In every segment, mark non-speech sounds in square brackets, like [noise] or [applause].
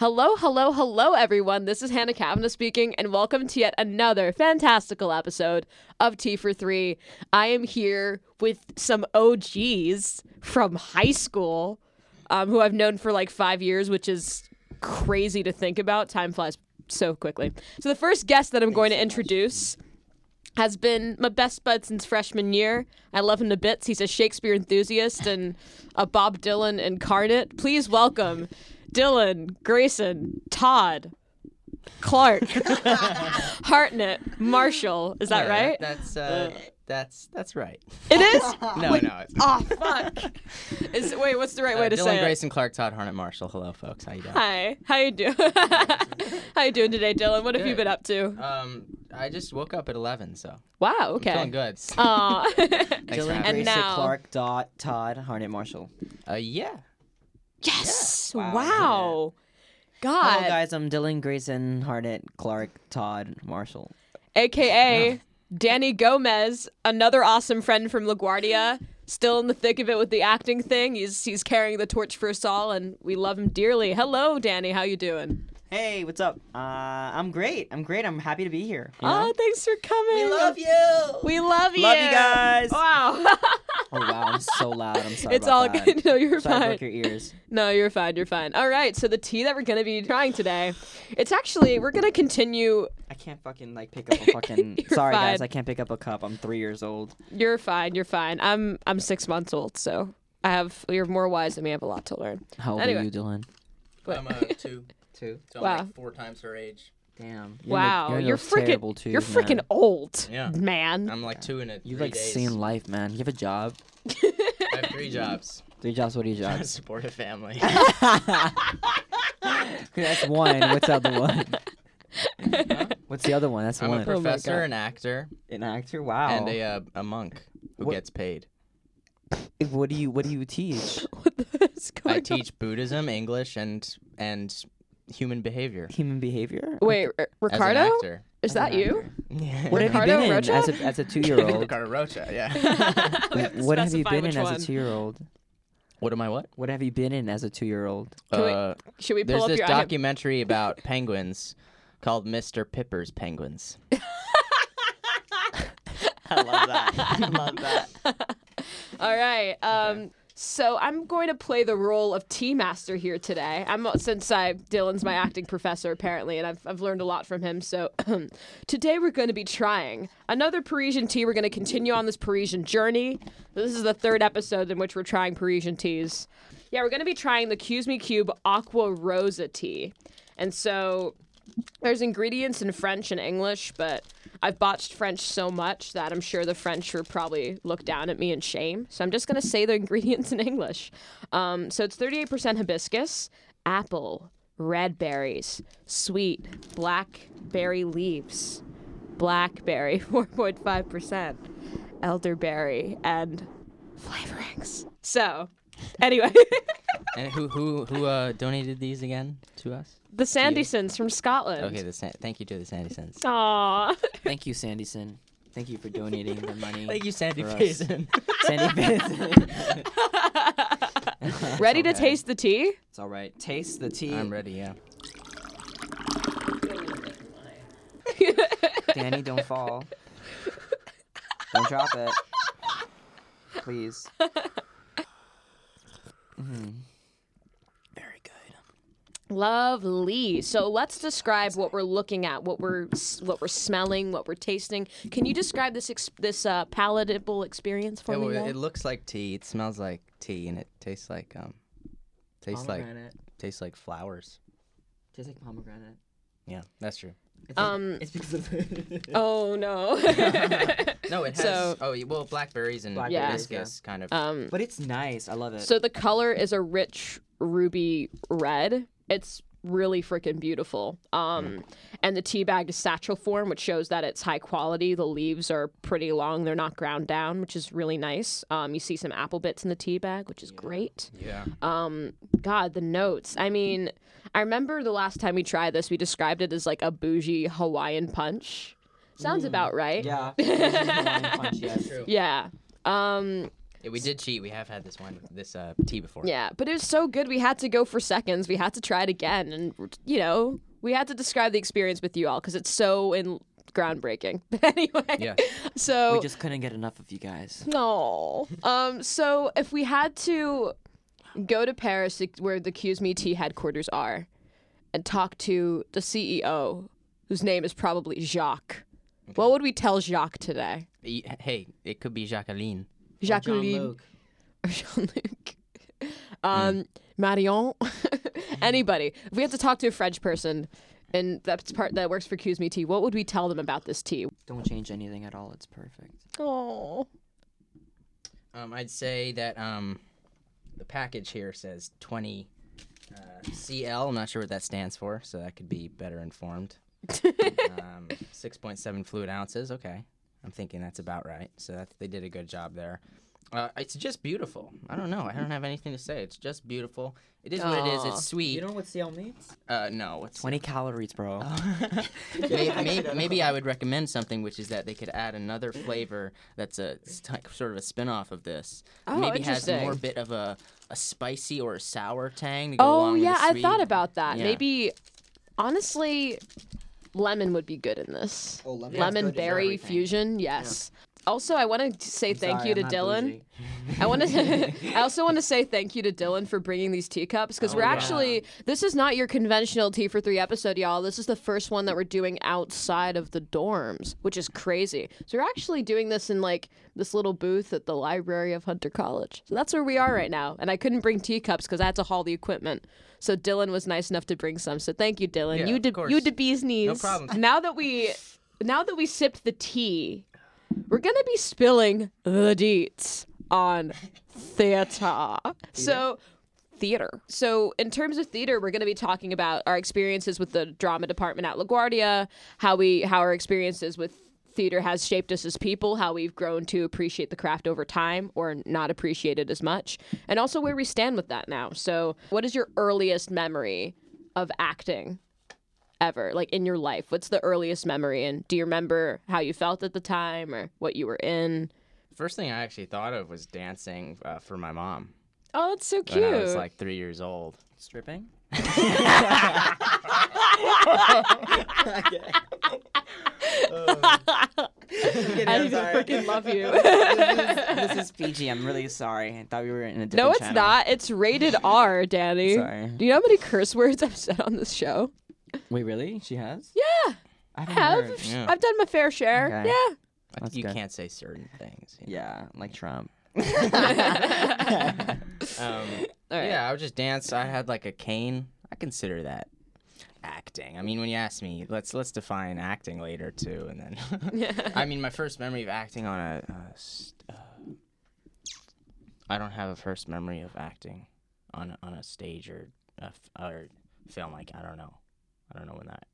Hello, hello, hello, everyone. This is Hannah Kavanagh speaking, and welcome to yet another fantastical episode of Tea for Three. I am here with some OGs from high school um, who I've known for like five years, which is crazy to think about. Time flies so quickly. So, the first guest that I'm going to introduce has been my best bud since freshman year. I love him to bits. He's a Shakespeare enthusiast and a Bob Dylan incarnate. Please welcome Dylan, Grayson, Todd, Clark, [laughs] Hartnett, Marshall. Is that Yeah, right? That's uh, that's that's right. It is. [laughs] No, no, it's Oh fuck! Is wait, what's the right way uh, to Dylan say it? Dylan, Grayson Clark Todd Harnett Marshall. Hello, folks. How you doing? Hi, how you doing? [laughs] how you doing today, Dylan? What have you been up to? Um, I just woke up at eleven, so Wow. I'm Okay. feeling good. Aw. Thanks Dylan And Grayson now- Clark Dot Todd Harnett Marshall. Uh, yeah. Yes. Wow. Wow. God. Hello guys, I'm Dylan Grayson Harnett Clark Todd Marshall. aka Danny Gomez, another awesome friend from LaGuardia, still in the thick of it with the acting thing. He's he's carrying the torch for us all, and we love him dearly. Hello, Danny. How you doing? Hey, what's up? Uh, I'm great. I'm great. I'm happy to be here. you know? Oh, thanks for coming. We love you. We love you. Love you guys. Wow. Oh wow, I'm so loud. I'm sorry. it's about all that. good. [laughs] No, you're Sorry I broke your ears. No, you're fine. You're fine. All right. So the tea that we're gonna be trying today, it's actually we're gonna continue. I can't fucking like pick up a fucking. [laughs] You're sorry guys. I can't pick up a cup. I'm three years old. You're fine. You're fine. I'm I'm six months old, so I have you're more wise than me. I have a lot to learn. How old Anyway. are you, Dylan? What? I'm uh, two. [laughs] Two. So Wow. I'm like four times her age. Damn. You're in the- Wow, you're, you're freaking terrible twos, you're freaking old, Yeah. man. I'm like two in it. You three like days. seen life, man. You have a job. I have three jobs. [laughs] Three jobs. What are your Trying to jobs? support a family. [laughs] That's one. What's the other one? What's the other one? That's I'm a one. pro- professor, God. an actor, An actor. Wow. and a uh, a monk who What- gets paid. What do you What do you teach? [laughs] what the heck is going I on? teach Buddhism, English, and and human behavior. Human behavior. Wait, R- Ricardo, is that an you? actor. Yeah. What have you Ricardo been in as a as a two year old? [laughs] Ricardo Rocha, yeah. We have to what have you been in one. as a two year old? what am I what? What have you been in as a two year old? Uh, Should we pull there's up this your documentary [laughs] about penguins called Mr. Popper's Penguins. [laughs] I love that. I love that. All right. Um, so I'm going to play the role of tea master here today. I'm since I Dylan's my acting professor apparently, and I've I've learned a lot from him. So [clears throat] today we're going to be trying another Parisian tea. We're going to continue on this Parisian journey. This is the third episode in which we're trying Parisian teas. Yeah, we're going to be trying the Kusmi Cube Aqua Rosa tea, and so there's ingredients in French and English, but I've botched French so much that I'm sure the French will probably look down at me in shame. So I'm just gonna say the [laughs] ingredients in English. Um, so it's 38% hibiscus, apple, red berries, sweet, blackberry leaves, blackberry [laughs] 4.5%, elderberry, and flavorings. So, [laughs] anyway, and who who who uh, donated these again to us? the Sandysons from Scotland. Okay, the San- thank you to the Sandysons. Aww. Thank you, Sandyson. Thank you for donating the money. [laughs] Thank you, Sandy for us. Payson. [laughs] Sandy Benson. Ready to okay. taste the tea? It's all right. Taste the tea. I'm ready. Yeah. Danny, don't fall. Don't drop it. Please. Mhm. Very good. Lovely. So let's describe what we're looking at, what we're what we're smelling, what we're tasting. Can you describe this ex- this uh, palatable experience for Yeah, me? well, it looks like tea. It smells like tea, and it tastes like um, tastes like tastes like flowers. Tastes like pomegranate. Yeah, that's true. It's Um, It's because of. oh no. [laughs] No, it has. So- oh, well, blackberries and Blackberries, hibiscus kind of. um, but it's nice. I love it. so the color is a rich ruby red. It's really freaking beautiful. Um, and the tea bag is satchel form, which shows that it's high quality. The leaves are pretty long; they're not ground down, which is really nice. Um, you see some apple bits in the tea bag, which is great. yeah. Um, God, the notes. I mean, I remember the last time we tried this, we described it as like a bougie Hawaiian punch. Sounds about right. yeah. [laughs] Hawaiian punch, yes. True. Yeah. Um, Yeah, we did cheat. We have had this wine, this uh, tea before. Yeah, but it was so good. We had to go for seconds. We had to try it again, and you know, we had to describe the experience with you all because it's so in groundbreaking. [laughs] But anyway, Yeah. So We just couldn't get enough of you guys. no. Um. So if we had to go to Paris, where the Kusmi Tea headquarters are, and talk to the CEO, whose name is probably Jacques, what would we tell Jacques today? Hey, it could be Jacqueline. Jacqueline. Jean-Luc. [laughs] Um, Marion, [laughs] anybody. If we had to talk to a French person, and that's part that works for Kusmi Tea, what would we tell them about this tea? Don't change anything at all. It's perfect. Oh, Um, I'd say that um, the package here says 20 uh, CL. I'm not sure what that stands for, so that could be better informed. [laughs] um, 6.7 fluid ounces. Okay, I'm thinking that's about right. So that they did a good job there. Uh, it's just beautiful. I don't know. I don't have anything to say. It's just beautiful. It is what it is. It's sweet. You know what CL means? uh, no, it's 20 calories, bro. [laughs] [laughs] maybe, maybe, [laughs] maybe I would recommend something, which is that they could add another flavor that's a sort of a spin-off of this. Oh, maybe has more bit of a, a spicy or a sour tang. To go oh along with yeah, the I thought about that. Yeah. Maybe, honestly, lemon would be good in this. Oh, lemon. lemon good for berry fusion, yes. Also, I want to say thank Sorry, you to Dylan. I want to. [laughs] [laughs] I also want to say thank you to Dylan for bringing these teacups because Oh, we're yeah. actually. This is not your conventional tea for three episode, y'all. This is the first one that we're doing outside of the dorms, which is crazy. So we're actually doing this in like this little booth at the library of Hunter College. So that's where we are right now. And I couldn't bring teacups because I had to haul the equipment. So Dylan was nice enough to bring some. So thank you, Dylan. Yeah, you did. You did bees knees. No problem. Now that we, now that we sipped the tea, we're gonna be spilling the deets on theater. So theater. So in terms of theater, we're going to be talking about our experiences with the drama department at LaGuardia, how we how our experiences with theater has shaped us as people, how we've grown to appreciate the craft over time or not appreciate it as much, and also where we stand with that now. So, what is your earliest memory of acting? Ever, like in your life, what's the earliest memory? And do you remember how you felt at the time or what you were in? First thing I actually thought of was dancing uh, for my mom Oh, that's so cute. when I was like three years old. Stripping? [laughs] [laughs] I freaking love you. [laughs] this is PG. I'm really sorry. I thought we were in a different no, it's channel. not. It's rated R, Danny. Sorry. Do you know how many curse words I've said on this show? Wait, really? She has? Yeah, I I haven't have. heard. Yeah. I've done my fair share. Okay. Yeah. I think That's you good. can't say certain things. you know? Yeah, like Trump. [laughs] [laughs] Um, All right. Yeah, I would just dance. I had like a cane. I consider that acting. I mean, when you ask me, let's let's define acting later too, and then. [laughs] I mean, my first memory of acting on a. Uh, st- uh, I don't have a first memory of acting on on a stage or a f- or film. Like I don't know, I don't know when that.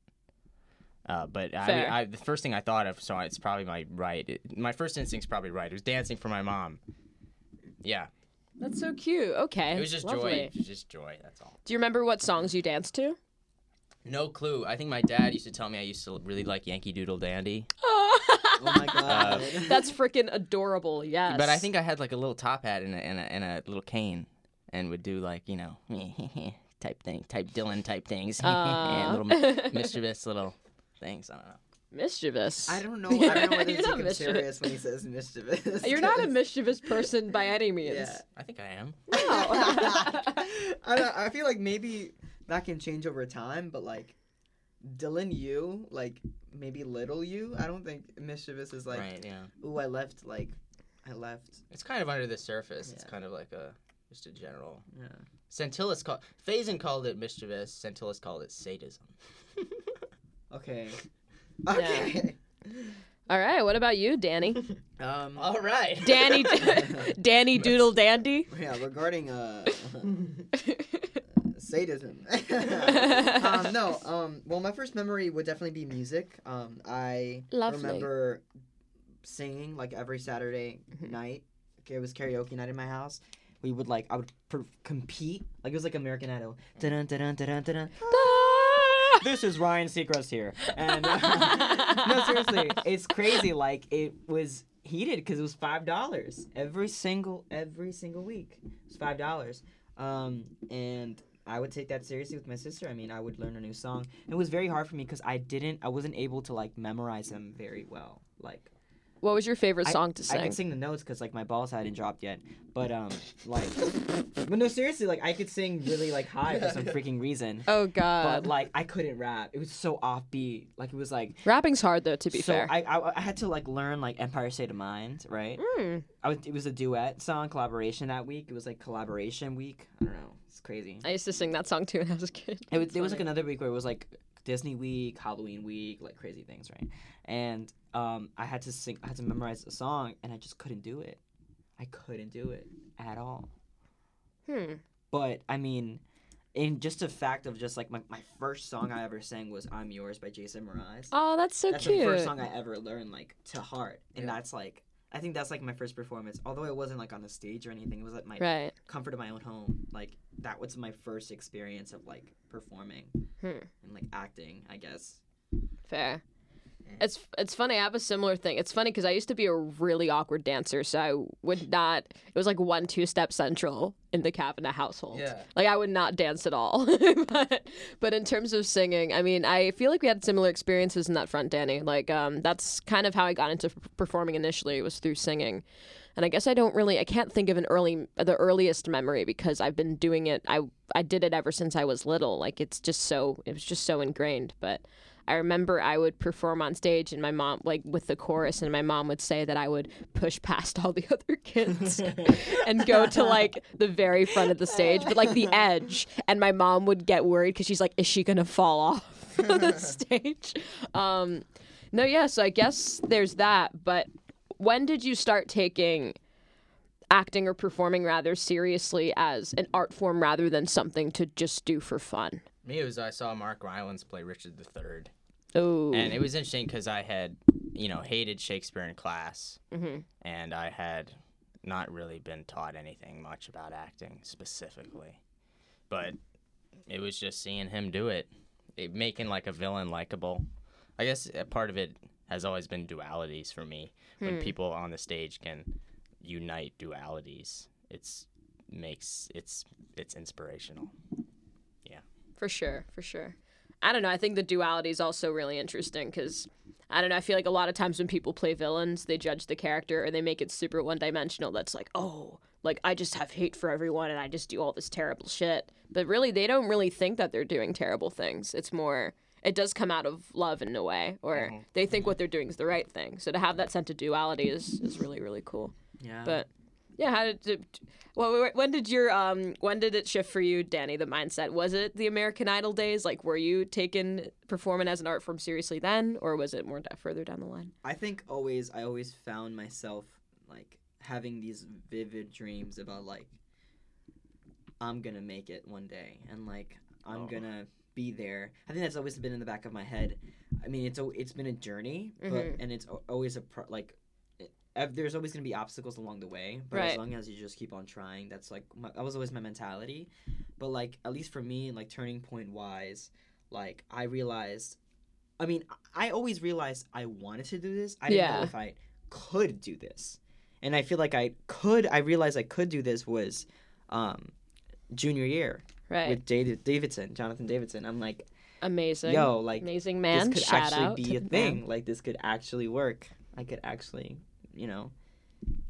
Uh, but I. I, the first thing I thought of, so it's probably my right. It, my first instinct's probably right. It was dancing for my mom. Yeah, That's so cute. Okay. it was just Lovely. joy. It was just joy. That's all. Do you remember what songs you danced to? No clue. I think my dad used to tell me I used to really like Yankee Doodle Dandy. Oh my [laughs] god. That's freaking adorable. Yes. But I think I had like a little top hat and a, and a, and a little cane and would do like, you know, [laughs] type thing, type Dylan type things. [laughs] Aw. little [laughs] mischievous little things. I don't know. mischievous. I don't know. [laughs] I don't know whether You're to not take him serious when he says mischievous. You're not a mischievous person by any means. Yeah. I think I am. I, don't, I feel like maybe that can change over time, but like Dylan you, like maybe little you, I don't think mischievous is like, right, yeah. ooh, I left, like, I left. It's kind of under the surface. It's kind of like a just a general. Yeah. Centillus called Faison called it mischievous. Centillus called it sadism. [laughs] Okay. [laughs] Okay. [laughs] All right. What about you, Danny? Um. All right. Danny, Danny Doodle Dandy. Yeah, regarding uh, sadism. um, no, um, well, my first memory would definitely be music. Um, I Lovely. remember singing like every Saturday Mm-hmm. night. Okay, it was karaoke night in my house. We would like I would per- compete like it was like American Idol. Dun-dun, dun-dun, dun-dun, dun-dun. [laughs] this is Ryan Seacrest here. And uh, [laughs] [laughs] no, seriously, it's crazy. Like it was heated because it was five dollars every single every single week. It was five dollars, um, and I would take that seriously with my sister. I mean, I would learn a new song. It was very hard for me because I didn't, I wasn't able to like memorize them very well. Like What was your favorite I- song to sing? I could sing the notes because like my balls hadn't dropped yet. But um, like, but no, seriously, like I could sing really like high for some freaking reason. [laughs] oh God! But like I couldn't rap. It was so offbeat. Like it was like rapping's hard though. To be so fair. I, I I had to like learn like Empire State of Mind, right? Mm. I was it was a duet song collaboration that week. It was like collaboration week. I don't know. It's crazy. I used to sing that song too when I was a kid. It was there was like another week where it was like Disney week, Halloween week, like crazy things, right? And um I had to sing I had to memorize a song and I just couldn't do it. I couldn't do it at all. Hmm. But I mean in just a fact of just like my, my first song I ever sang was I'm Yours by Jason Mraz. Oh, that's so that's cute. the first song I ever learned like to heart. And Yeah. that's like I think that's like my first performance. Although it wasn't like on the stage or anything. It was like my Right. comfort of my own home. Like that was my first experience of like performing Hmm. and like acting, I guess. Fair. It's it's funny. I have a similar thing. It's funny because I used to be a really awkward dancer, so I would not. It was like one two step central in the cabinet household. Yeah. Like I would not dance at all. [laughs] but but in terms of singing, I mean, I feel like we had similar experiences in that front, Danny. Like um, that's kind of how I got into performing initially was through singing. And I guess I don't really I can't think of an early the earliest memory because I've been doing it I I did it ever since I was little. Like it's just so it was just so ingrained. But I remember I would perform on stage and my mom like with the chorus and my mom would say that I would push past all the [laughs] other kids and go to like the very front of the stage, but like the edge. And my mom would get worried because she's like, is she gonna fall off [laughs] the stage? Um, no, yeah. So I guess there's that. But when did you start taking acting or performing rather seriously as an art form rather than something to just do for fun? Me, it was I saw Mark Rylance play Richard III, Oh, and it was interesting because I had, you know, hated Shakespeare in class, Mhm. and I had not really been taught anything much about acting specifically, but it was just seeing him do it, it making like a villain likable. I guess a part of it has always been dualities for me. When Hmm. people on the stage can unite dualities, it's makes it's it's inspirational. Yeah. For sure, for sure. I don't know. I think the duality is also really interesting because I don't know. I feel like a lot of times when people play villains, they judge the character or they make it super one dimensional. That's like, oh, like I just have hate for everyone and I just do all this terrible shit. But really, they don't really think that they're doing terrible things. It's more, it does come out of love in a way, or mm-hmm. they think what they're doing is the right thing. So to have that sense of duality is, is really, really cool. Yeah. But yeah, how did it, well, when did your um when did it shift for you, Danny? The mindset was it the American Idol days? Like, were you taking performing as an art form seriously then, or was it more further down the line? I think always I always found myself like having these vivid dreams about like I'm gonna make it one day and like I'm Oh. gonna be there. I think that's always been in the back of my head. I mean, it's a, it's been a journey, but Mhm. and it's always a pro- like it- ev- there's always gonna be obstacles along the way, but Right. as long as you just keep on trying, that's like my, that was always my mentality. But like at least for me, like turning point wise, like I realized I mean, I always realized I wanted to do this. I didn't Yeah. know if I could do this. And I feel like I could, I realized I could do this was um, junior year Right, with David Davidson, Jonathan Davidson. I'm like, amazing. yo, like, amazing man. this could Shout actually be a thing. man. Like, this could actually work. I could actually, you know,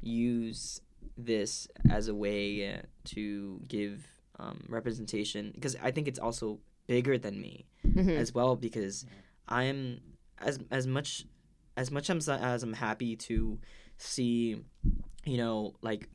use this as a way uh, to give um, representation because I think it's also bigger than me Mhm. as well because I'm as as much as much as, as I'm happy to see you know like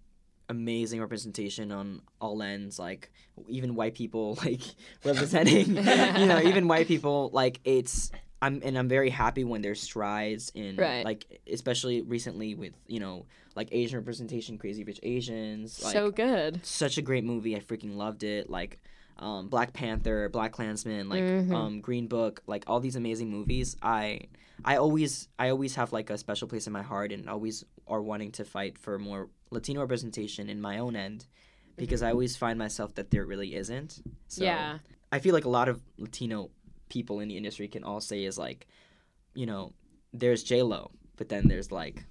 amazing representation on all ends like even white people [laughs] like representing [laughs] you know even white people like it's I'm and I'm very happy when there's strides in Right. like especially recently with you know like Asian representation Crazy Rich Asians like so good. such a great movie. I freaking loved it. Like um, Black Panther, Black Klansman, like Mhm. um, Green Book, like all these amazing movies. I I always I always have like a special place in my heart, and always are wanting to fight for more Latino representation in my own end, because I always find myself that there really isn't. So yeah, I feel like a lot of Latino people in the industry can all say is like, you know, there's J Lo, but then there's like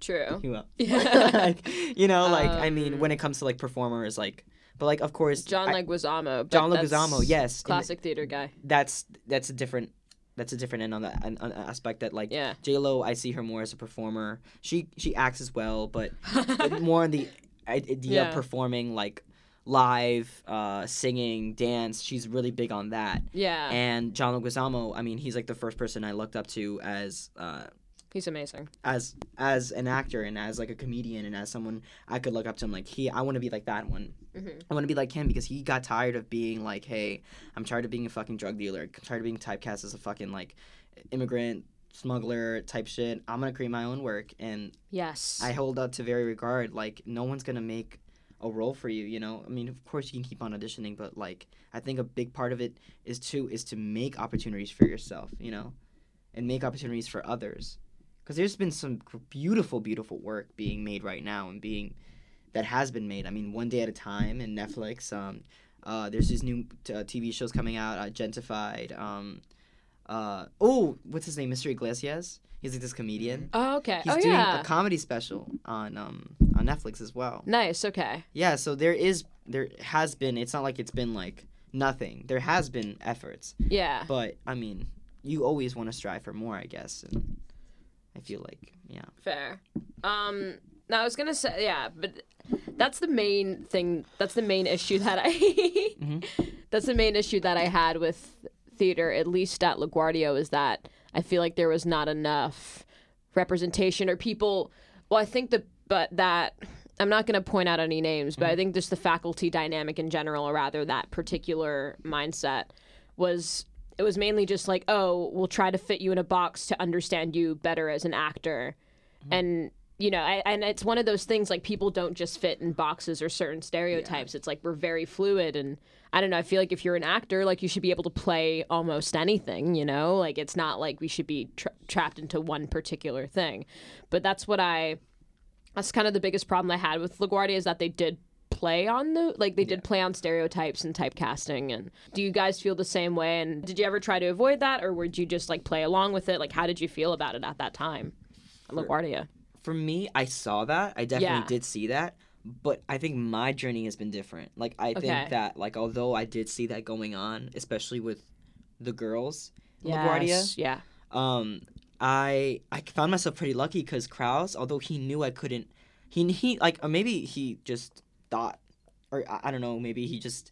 True. Else? [laughs] Yeah. like, you know, like I mean, Um, when it comes to like performers, like, but like of course, John I- Leguizamo. John Leguizamo, yes, Classic theater guy. that's that's a different that's a different end on that on aspect that like Yeah. J Lo, I see her more as a performer. She she acts as well, but [laughs] more on the idea Yeah. of performing like live, uh, singing, dance. She's really big on that. yeah. And John Leguizamo, I mean, he's like the first person I looked up to as uh, He's amazing. as as an actor and as like a comedian and as someone I could look up to him like he I want to be like that one. Mhm. I want to be like him because he got tired of being like, hey, I'm tired of being a fucking drug dealer. I'm tired of being typecast as a fucking like immigrant smuggler type shit. I'm gonna create my own work and Yes. I hold up to very regard. Like no one's gonna make a role for you. You know, I mean, of course you can keep on auditioning, but like I think a big part of it is to is to make opportunities for yourself. You know, and make opportunities for others. Because there's been some beautiful, beautiful work being made right now and being that has been made. I mean, one day at a time in Netflix. Um, uh, there's these new t- uh, TV shows coming out. Uh, Gentified. Um, uh, oh, what's his name? Mr. Iglesias. He's like this comedian. oh, okay. He's oh, doing yeah. a comedy special on um on Netflix as well. nice. Okay. Yeah, so there is there has been it's not like it's been like nothing. There has been efforts, Yeah. but I mean, you always want to strive for more, I guess. And I feel like, yeah. Fair. Um. Now I was gonna say yeah, but that's the main thing. That's the main issue that I. [laughs] Mhm. That's the main issue that I had with theater, at least at LaGuardia, is that I feel like there was not enough representation or people. Well, I think that, but that I'm not going to point out any names, but I mm. think just the faculty dynamic in general, or rather that particular mindset, was it was mainly just like, oh, we'll try to fit you in a box to understand you better as an actor, mm-hmm. and you know, I, and it's one of those things like people don't just fit in boxes or certain stereotypes. It's like we're very fluid, and I don't know. I feel like if you're an actor, like you should be able to play almost anything. You know, like it's not like we should be tra- trapped into one particular thing. But that's what I. That's kind of the biggest problem I had with LaGuardia is that they did play on the like they did play on stereotypes and typecasting and do you guys feel the same way and did you ever try to avoid that or would you just like play along with it like how did you feel about it at that time at LaGuardia For me, I saw that. I definitely Yeah. did see that. But I think my journey has been different. Like I Okay. think that like although I did see that going on, especially with the girls in LaGuardia, yeah um i i found myself pretty lucky because kraus although he knew i couldn't he he like or maybe he just thought or I, I don't know maybe he just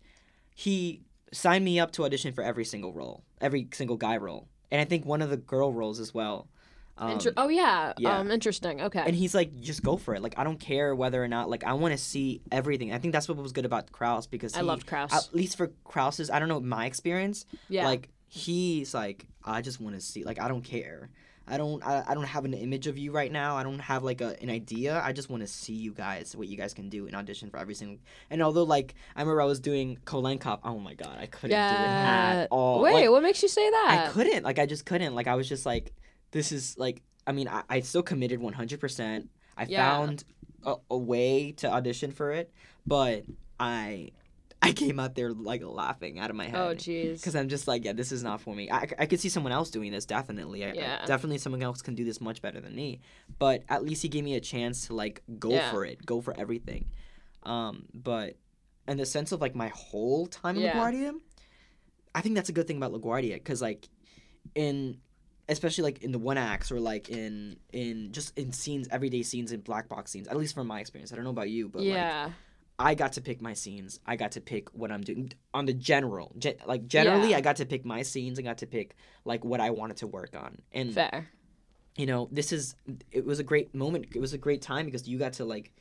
he signed me up to audition for every single role every single guy role and i think one of the girl roles as well um, Inter- oh yeah. yeah. um interesting okay and he's like just go for it like i don't care whether or not like i want to see everything i think that's what was good about kraus because I loved Kraus. at least for kraus's i don't know my experience yeah like he's like i just want to see like i don't care i don't I, I don't have an image of you right now. I don't have like a, an idea. I just want to see you guys what you guys can do in audition for every single and although like i remember i was doing Kolenkhov oh my god i couldn't do it yeah. at all. Wait Like, what makes you say that? i couldn't like i just couldn't. Like i was just like this is like i mean i, I still committed 100% i Yeah. found a, a way to audition for it but i [laughs] i came out there like laughing out of my head oh jeez because I'm just like, yeah, this is not for me. I, I could see someone else doing this, definitely. I, I- Yeah. definitely someone else can do this much better than me. But at least he gave me a chance to like go Yeah. for it, go for everything. Um, but in the sense of like my whole time in Yeah. LaGuardia, I think that's a good thing about LaGuardia because like in especially like in the one acts or like in in just in scenes everyday scenes in black box scenes at least from my experience i don't know about you but like yeah I got to pick my scenes. I got to pick what I'm doing on the general. Ge- like generally, Yeah. I got to pick my scenes. I got to pick like what I wanted to work on. And fair you know, this is it was a great moment. It was a great time because you got to like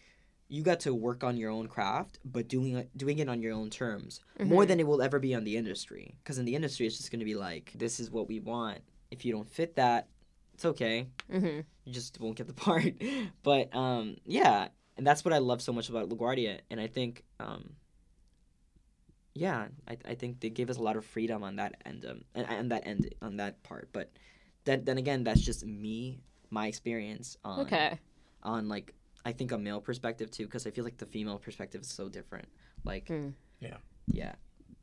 you got to work on your own craft, but doing it doing it on your own terms more Mhm. than it will ever be on the industry. Because in the industry, it's just going to be like this is what we want. If you don't fit that, it's okay mm-hmm. you just won't get the [laughs] part. But um, yeah, and that's what I love so much about LaGuardia, and I think um, yeah, I, I think they gave us a lot of freedom on that end, um, and, and that end on that part. But then then again, that's just me, my experience on okay on like I think a male perspective too, because I feel like the female perspective is so different. Like Hmm. Yeah. yeah,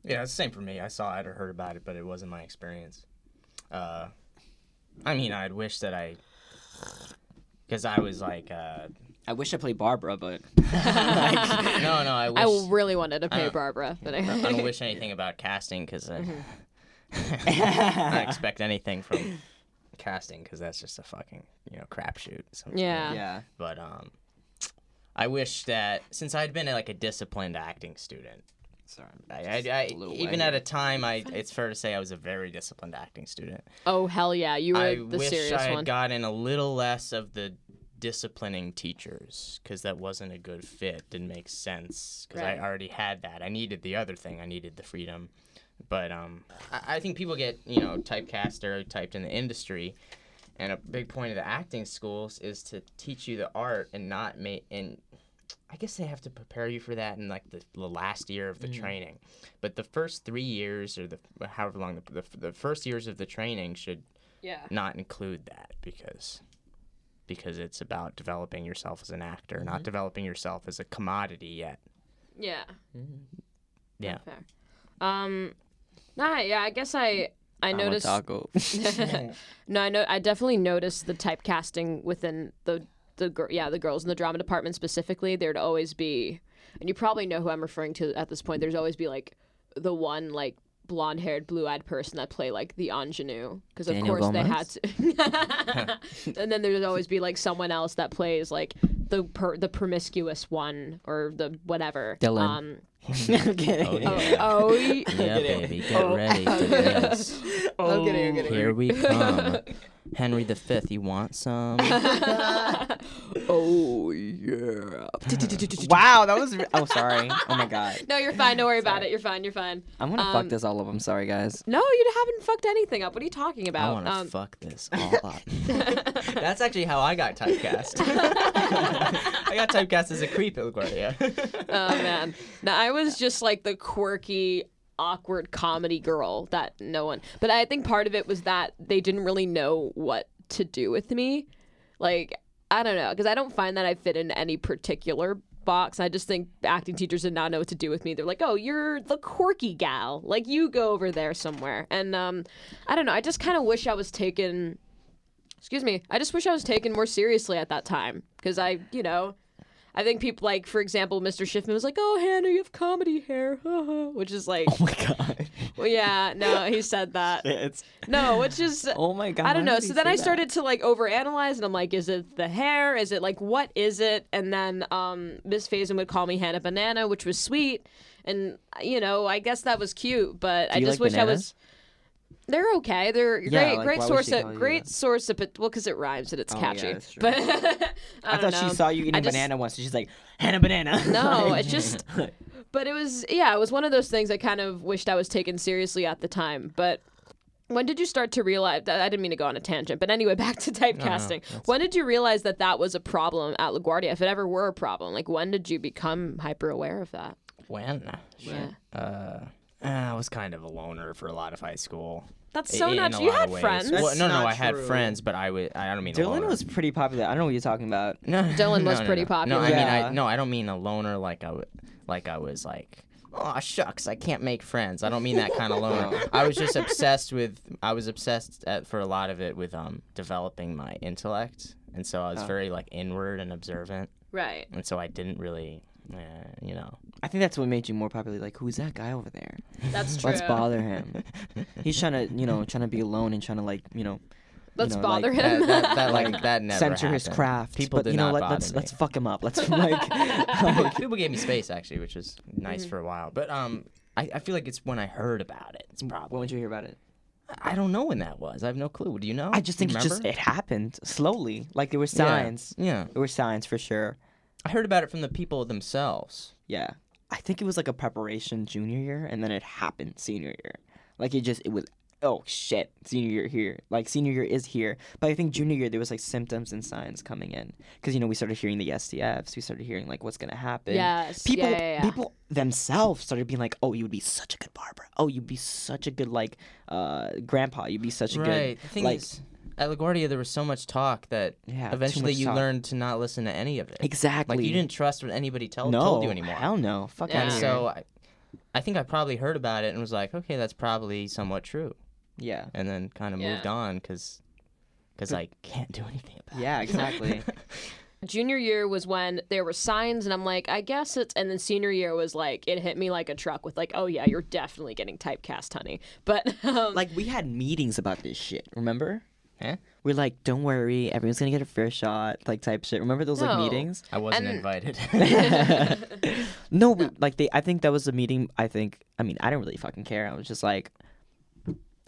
Yeah, it's the same for me. I saw it or heard about it, but it wasn't my experience. Uh, I mean, I'd wish that I because I was like, uh, I wish I played Barbara, but [laughs] no, no, I wish. I really wanted to play don't- Barbara, but I, I don't wish anything about casting because I, Mm-hmm. [laughs] I don't expect anything from [laughs] casting because that's just a fucking you know crapshoot. sometimes. Yeah. yeah. But um, I wish that since I'd been like a disciplined acting student, Sorry. I, I, I even at a time, I it's fair to say I was a very disciplined acting student. oh hell yeah, you were I the wish serious I wish I had gotten a little less of the disciplining teachers because that wasn't a good fit. Didn't make sense because Right. I already had that. I needed the other thing. I needed the freedom. But um, I, I think people get you know typecast, stereotyped in the industry, and a big point of the acting schools is to teach you the art and not make and. I guess they have to prepare you for that in like the, the last year of the training, but the first three years or the however long the, the, the first years of the training should yeah. not include that because because it's about developing yourself as an actor, Mm-hmm. not developing yourself as a commodity yet. Yeah. Yeah. Fair. Um, nah, yeah. I guess I I I'm noticed. taco. [laughs] [laughs] no, I know. I definitely noticed the typecasting within the the gir- yeah the girls in the drama department specifically. There'd always be, and you probably know who I'm referring to at this point. There's always be like the one like blonde haired, blue eyed person that play like the ingenue because of Daniel course they had to. [laughs] and then there'd always be like someone else that plays like the per- the promiscuous one or the whatever. Dylan. Um, [laughs] I'm [laughs] kidding. Oh, oh, yeah. oh, y- Yeah, baby, get ready for this. I'm kidding, I'm kidding. Here we come. Henry V, you want some? [laughs] [laughs] oh yeah. Wow, that was. Re- oh, sorry. Oh my god. [laughs] No, you're fine. Don't worry about it. You're fine. You're fine. I'm gonna Um, fuck this all up. I'm sorry, guys. No, you haven't fucked anything up. What are you talking about? I about? want to Um, fuck this all up. That's actually how I got typecast. I got typecast as a creep at LaGuardia. oh man. No, I was just like the quirky, awkward comedy girl that no one. But I think part of it was that they didn't really know what to do with me. Like I don't know, because I don't find that I fit in any particular box. I just think acting teachers did not know what to do with me. They're like, "Oh, you're the quirky gal. Like you go over there somewhere." And um, I don't know. I just kind of wish I was taken. Excuse me. I just wish I was taken more seriously at that time because I, you know, I think people like, for example, Mr. Schiffman was like, "Oh, Hannah, you have comedy hair," [laughs] which is like, Oh my god. well, yeah, no, he said that. [laughs] It's. No, which is, Oh my god. I don't know. So then I that? started to like overanalyze, and I'm like, is it the hair? Is it like what is it? And then um, Miss Faison would call me Hannah Banana, which was sweet, and you know, I guess that was cute, but I just like wish I was. They're okay. They're Yeah, great, like, great source of great that? source of pot- well, because it rhymes and it's Oh, yeah, catchy. that's but [laughs] I, I thought she saw you eating just- banana once, so she's like, Hannah banana. [laughs] No, Like- it just- [laughs] but it was yeah, it was one of those things I kind of wished I was taken seriously at the time. But when did you start to realize that I didn't mean to go on a tangent, but anyway, back to typecasting. when did you realize that that was a problem at LaGuardia, if it ever were a problem? Like when did you become hyper aware of that? when? Yeah. Uh, I was kind of a loner for a lot of high school. That's so in not a true. You had friends. Well, no, no, I had true. friends, but I would. I don't mean a Dylan loner. was pretty popular. I don't know what you're talking about. [laughs] No, Dylan was no, no, pretty no. popular. No, I mean, I no, I don't mean a loner like I like I was like, oh shucks, I can't make friends. I don't mean that kind of loner. [laughs] I was just obsessed with. I was obsessed at, for a lot of it with um developing my intellect, and so I was Oh. very like inward and observant, Right. and so I didn't really, uh, you know. I think that's what made you more popular. Like, who's that guy over there? That's true. Let's bother him. [laughs] He's trying to, you know, trying to be alone and trying to like, you know, Let's know, bother like, him. That, that, that like [laughs] that never censor his happened. craft. People but did you know, not let, bother let's me. let's fuck him up. Let's [laughs] like, people, like people gave me space actually, which was nice Mm-hmm. for a while. But um, I, I feel like it's when I heard about it. It's probably when probably. would you hear about it? I don't know when that was. I have no clue. Do you know? I just Do think you it just remember? it happened slowly. Like there were Yeah. signs. Yeah. There were signs for sure. I heard about it from the people themselves. Yeah. I think it was like a preparation junior year and then it happened senior year. Like it just it was oh shit, senior year here. Like senior year is here. But I think junior year there was like symptoms and signs coming in cuz you know we started hearing the SDFs, we started hearing like what's going to happen. yes. People yeah, yeah, yeah. people themselves started being like, "Oh, you would be such a good Barbara. Oh, you'd be such a good like uh grandpa. You'd be such a Right. The good thing like is, at LaGuardia there was so much talk that yeah, eventually you talk. learned to not listen to any of it. Exactly. Like you didn't trust what anybody tell, no, told you anymore. Hell no. Fuck Yeah. And so I, I think I probably heard about it and was like, okay, that's probably somewhat true, yeah. and then kind of moved on because because I can't do anything about Yeah, it. Yeah, exactly. [laughs] Junior year was when there were signs, and I'm like, I guess it's. And then senior year was like, it hit me like a truck with like, oh yeah, you're definitely getting typecast, honey. But [laughs] um, like we had meetings about this shit. Remember? Huh? We're like, don't worry, everyone's gonna get a fair shot, like type shit. Remember those like No. meetings? I wasn't And- invited. [laughs] [laughs] no, but, like they. I think that was a meeting. I think. I mean, I didn't really fucking care. I was just like,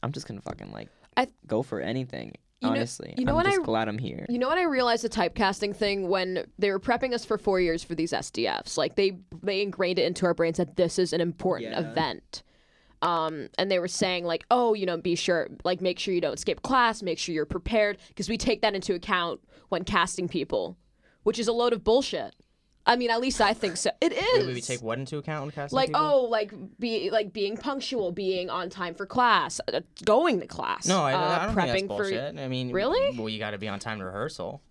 I'm just gonna fucking like I- go for anything. You know- honestly, you know I'm what just I- glad I'm here. You know what I realized the typecasting thing when they were prepping us for four years for these SDFs. Like they they ingrained it into our brains that this is an important Yeah. event. Um, and they were saying like, oh, you know, be sure, like, make sure you don't skip class, make sure you're prepared, because we take that into account when casting people, which is a load of bullshit. I mean, at least I think so. It is. Wait, we take what into account when casting like people? oh like be like being punctual being on time for class uh, going to class No, I, uh, I don't think that's prepping for bullshit. I mean, Really? Well, you got to be on time to rehearsal.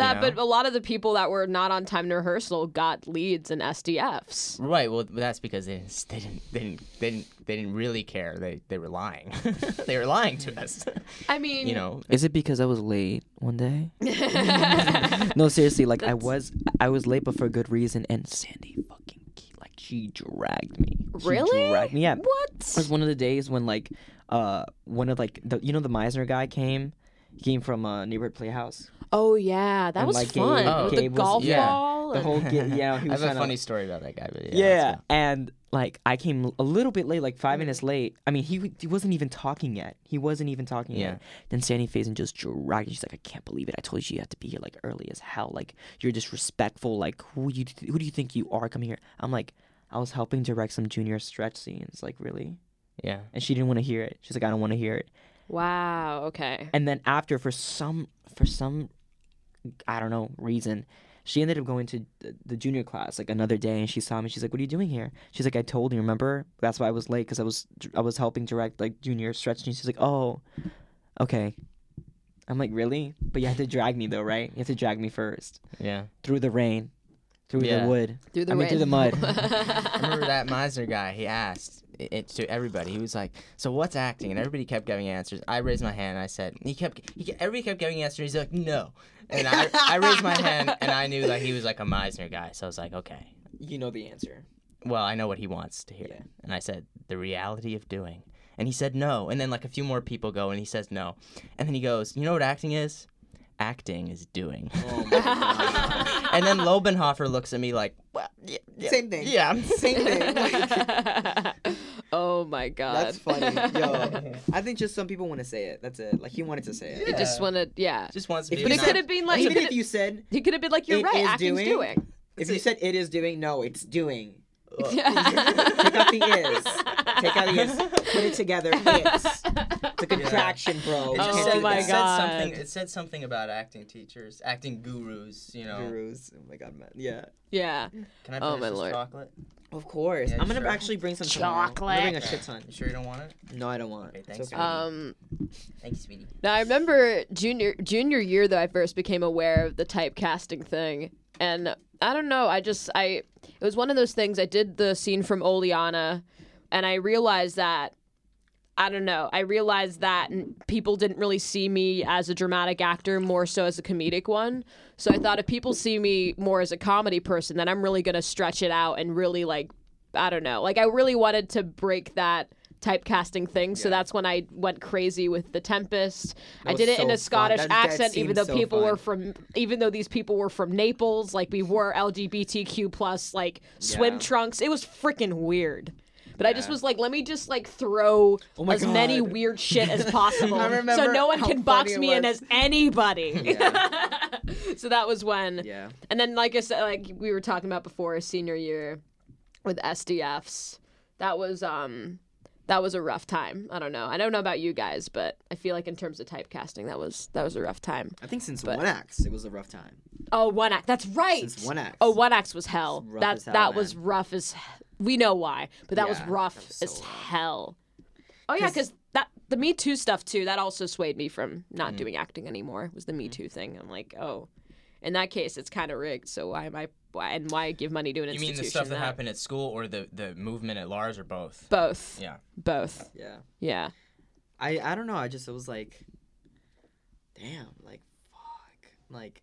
That know? but a lot of the people that were not on time to rehearsal got leads in sdfs Right. Well, that's because they didn't, they didn't, they didn't, they didn't, they didn't really care. They, they were lying. [laughs] they were lying to us. i mean you know. Is it because I was late one day? [laughs] no, seriously, like I was, I was late, but for a good reason. And Sandy fucking, like, she dragged me. She really Dragged me. Yeah. what It was one of the days when like, uh, one of like the you know the Meisner guy came. He came from uh, neighborhood playhouse. oh yeah that And, was like, Gabe- fun Oh. Gabe the was- golf yeah. ball The whole ge- [laughs] yeah. He I have a funny to, story about that guy, but yeah. Yeah, and like I came a little bit late, like five minutes late. I mean, he he wasn't even talking yet. He wasn't even talking Yeah. yet. Then Sandy Faison just dragged. me. She's like, I can't believe it. I told you you had to be here like early as hell. Like you're disrespectful. Like who you who do you think you are coming here? I'm like, I was helping direct some junior stretch scenes. Like really, Yeah. and she didn't want to hear it. She's like, I don't want to hear it. Wow okay And then after, for some for some, I don't know reason, she ended up going to the, the junior class like another day, and she saw me. She's like, "What are you doing here?" She's like, "I told you, remember? That's why I was late because I was I was helping direct like junior stretch." And she's like, "Oh, okay." I'm like, "Really?" But you have to drag me though, right? You have to drag me first Yeah. through the rain, through Yeah. the wood. through the I mean, through the mud. [laughs] I remember that Meisner guy. He asked it, to everybody. He was like, "So what's acting?" And everybody kept giving answers. I raised my hand. and I said, "He kept." He, kept- everybody kept giving answers. He's like, "No." And I, I raised my hand, and I knew that he was like a Meisner guy. So I was like, "Okay, You know the answer. well, I know what he wants to hear." Yeah. And I said, "The reality of doing." And he said no. And then like a few more people go, and he says no. And then he goes, "You know what acting is? Acting is doing." Oh my god. [laughs] and then Lobenhofer looks at me like, "Well, yeah, yeah, Same thing. Yeah, [laughs] Same thing. Like, [laughs] oh my god that's funny. Yo, [laughs] I think just some people want to say it. That's it. Like he wanted to say it. He just wanted yeah Just wants to If be. but it could have been like Even if you said he could have been like you're right is acting's doing- doing, if you said it is doing, no, it's doing. Take out the is. Take out the is. Put it together. [laughs] It's. It's a contraction, bro. It just Oh said, my it said God. something. It said something about acting teachers, acting gurus. You know. Gurus. Oh my god, man. Yeah. yeah Can I Oh, finish my this lord. chocolate? Of course. Yeah, I'm gonna sure. actually bring some tomorrow. I'm gonna bring a shit ton. You sure you don't want it? No, I don't want. Okay, It's thanks, okay. um Thanks, sweetie. Now I remember junior junior year that I first became aware of the typecasting thing, and I don't know. I just I it was one of those things. I did the scene from Oleanna, and I realized that I don't know. I realized that people didn't really see me as a dramatic actor, more so as a comedic one. So I thought if people see me more as a comedy person, then I'm really gonna stretch it out and really like I don't know. Like I really wanted to break that typecasting thing. So that's when I went crazy with The Tempest. I did it in a. Scottish That- that accent, even though so people were from, even though these people were from Naples. Like we wore LGBTQ plus like swim Yeah. trunks. It was freaking weird. But I just was like, let me just like throw Oh as many weird shit as [laughs] possible, I so no one can box me in as anybody. Yeah. [laughs] so that was when Yeah. and then, like I said, like we were talking about before, senior year with SDFs, that was um, that was a rough time. I don't know. I don't know about you guys, but I feel like in terms of typecasting, that was that was a rough time. I think since But- one acts, it was a rough time. Oh, one act. That's right. Since one acts. Oh, one acts was hell. That hell, that was rough as. We know why, but that was rough that was so as rough. hell. Oh yeah, because that the Me Too stuff too. That also swayed me from Mm. not doing acting anymore. Was the Me Too thing? I'm like, oh, in that case, it's kind of rigged. So why am I? Why and why give money to an You institution? You mean the stuff that happened at school or the the movement at Lars or both? Both. Yeah. Both. Yeah. Yeah. I I don't know. I just it was like damn, like fuck, like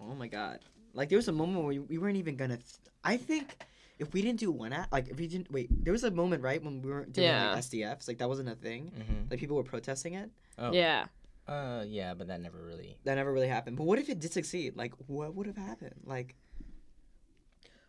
oh my god, like there was a moment where we, we weren't even gonna. Th- I think if we didn't do one act, like if we didn't wait, there was a moment right when we weren't doing Yeah. like SDFs, like that wasn't a thing. Mm-hmm. Like people were protesting it. Oh. Yeah. Uh, yeah, but that never really. That never really happened. But what if it did succeed? Like what would have happened? Like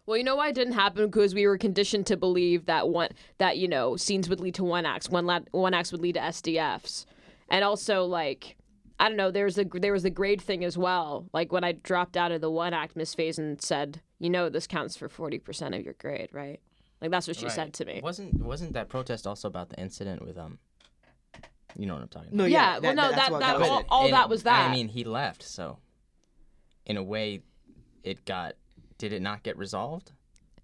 Well, you know why it didn't happen because we were conditioned to believe that one that you know scenes would lead to one acts, one la- one acts would lead to SDFs, and also like I don't know. There was a there was the grade thing as well. Like when I dropped out of the one act, Miss Faison said, "You know, this counts for forty percent of your grade, right?" Like that's what she Right. said to me. Wasn't wasn't that protest also about the incident with um? You know what I'm talking about. no, Yeah, yeah, well, no, that's that- that was all- all that was that. I mean, he left, so in a way, it got. Did it not get resolved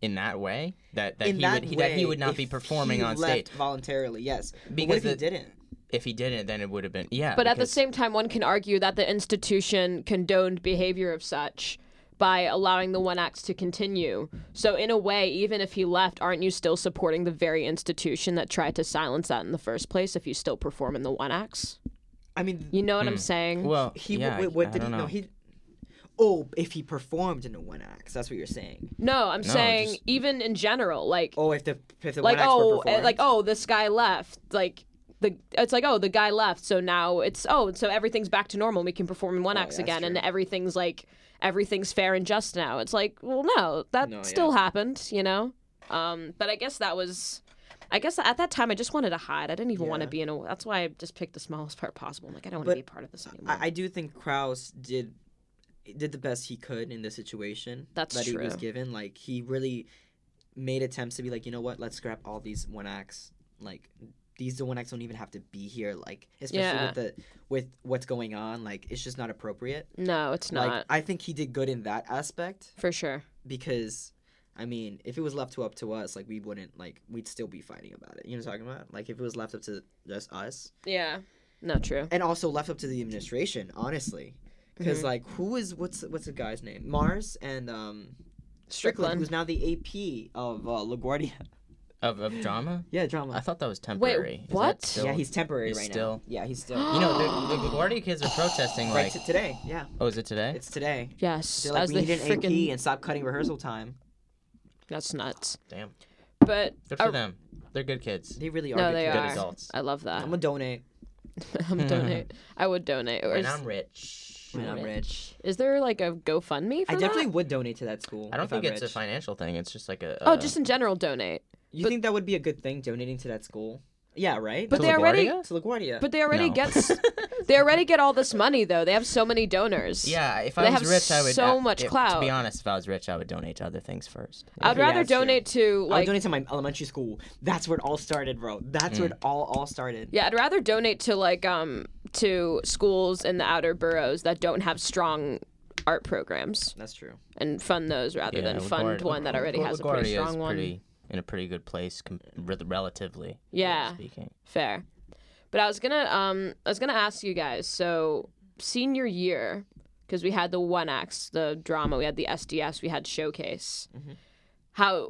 in that way? That that In he that would he, that he would not if be performing he on left stage. voluntarily. Yes, but what Because if he didn't? If he didn't, then it would have been yeah. But at the same time, one can argue that the institution condoned behavior of such by allowing the one acts to continue. So, in a way, even if he left, aren't you still supporting the very institution that tried to silence that in the first place if you still perform in the one acts? I mean, You know what I'm Hmm. saying? well, he yeah, wait, what I did he don't know? know. He oh, if he performed in a one act, that's what you're saying. no, I'm saying just- even in general, like, Oh, if the if the like one acts were oh, eh, performed. like oh, this guy left, like. The, it's like oh the guy left so now it's oh so everything's back to normal we can perform in one acts that's again and true. everything's like everything's fair and just now it's like well no that No, still happened you know um but i guess that was i guess at that time i just wanted to hide i didn't even want to Yeah. be in a that's why i just picked the smallest part possible i'm like i don't want But to be a part of this anymore I, I do think Kraus did did the best he could in the situation That's that he was given. Like he really made attempts to be like, you know what, let's scrap all these one acts. Like these the one acts don't even have to be here. Like especially Yeah. with the with what's going on. Like it's just not appropriate. no it's not Like I think he did good in that aspect for sure because. I mean, if it was left to up to us, like we wouldn't like we'd still be fighting about it. You know what I'm talking about? Like if it was left up to just us, yeah not true and also left up to the administration, honestly. Because Mhm. like, who is what's what's the guy's name? Mars and um, Strickland, strickland who's now the AP of uh, LaGuardia. of of drama. Yeah, drama. I thought that was temporary. Is that what? still- yeah, he's temporary he's right still- now. Yeah, he's still. You know, the, [gasps] the LaGuardia kids are protesting right like. t- today. Yeah, oh, is it today? it's today. yes They're like, as we the need an freaking AP and stop cutting rehearsal time. that's nuts Damn. but Good for uh, them. They're good kids. They really are. no good they kids. Good are adults. i love that I'm gonna donate [laughs] i'm donate [laughs] i would donate or And I'm rich. When I'm rich. is there like a gofundme for I definitely that? would donate to that school. I don't if think I'm it's rich. a financial thing. It's just like a. oh uh, just in general donate You but- think that would be a good thing, donating to that school? Yeah, right. But To they already- LaGuardia? to LaGuardia. But they already No. get [laughs] they already get all this money though. They have so many donors. Yeah, if They I was have rich, I would. so uh, much if- To be honest, if I was rich, I would donate to other things first. I'd Yeah, rather that's true. donate to I would like donate to my elementary school. That's where it all started, bro. That's where it Mm. all all started. yeah, I'd rather donate to like um to schools in the outer boroughs that don't have strong art programs That's true. and fund those rather Yeah, than fund LaGuardia- one that already La- has a pretty LaGuardia strong is one. Pretty, in a pretty good place, com- re- relatively. Yeah. Speaking. Fair. But I was gonna um I was gonna ask you guys. So senior year, because we had the one acts, the drama, we had the SDS, we had showcase. How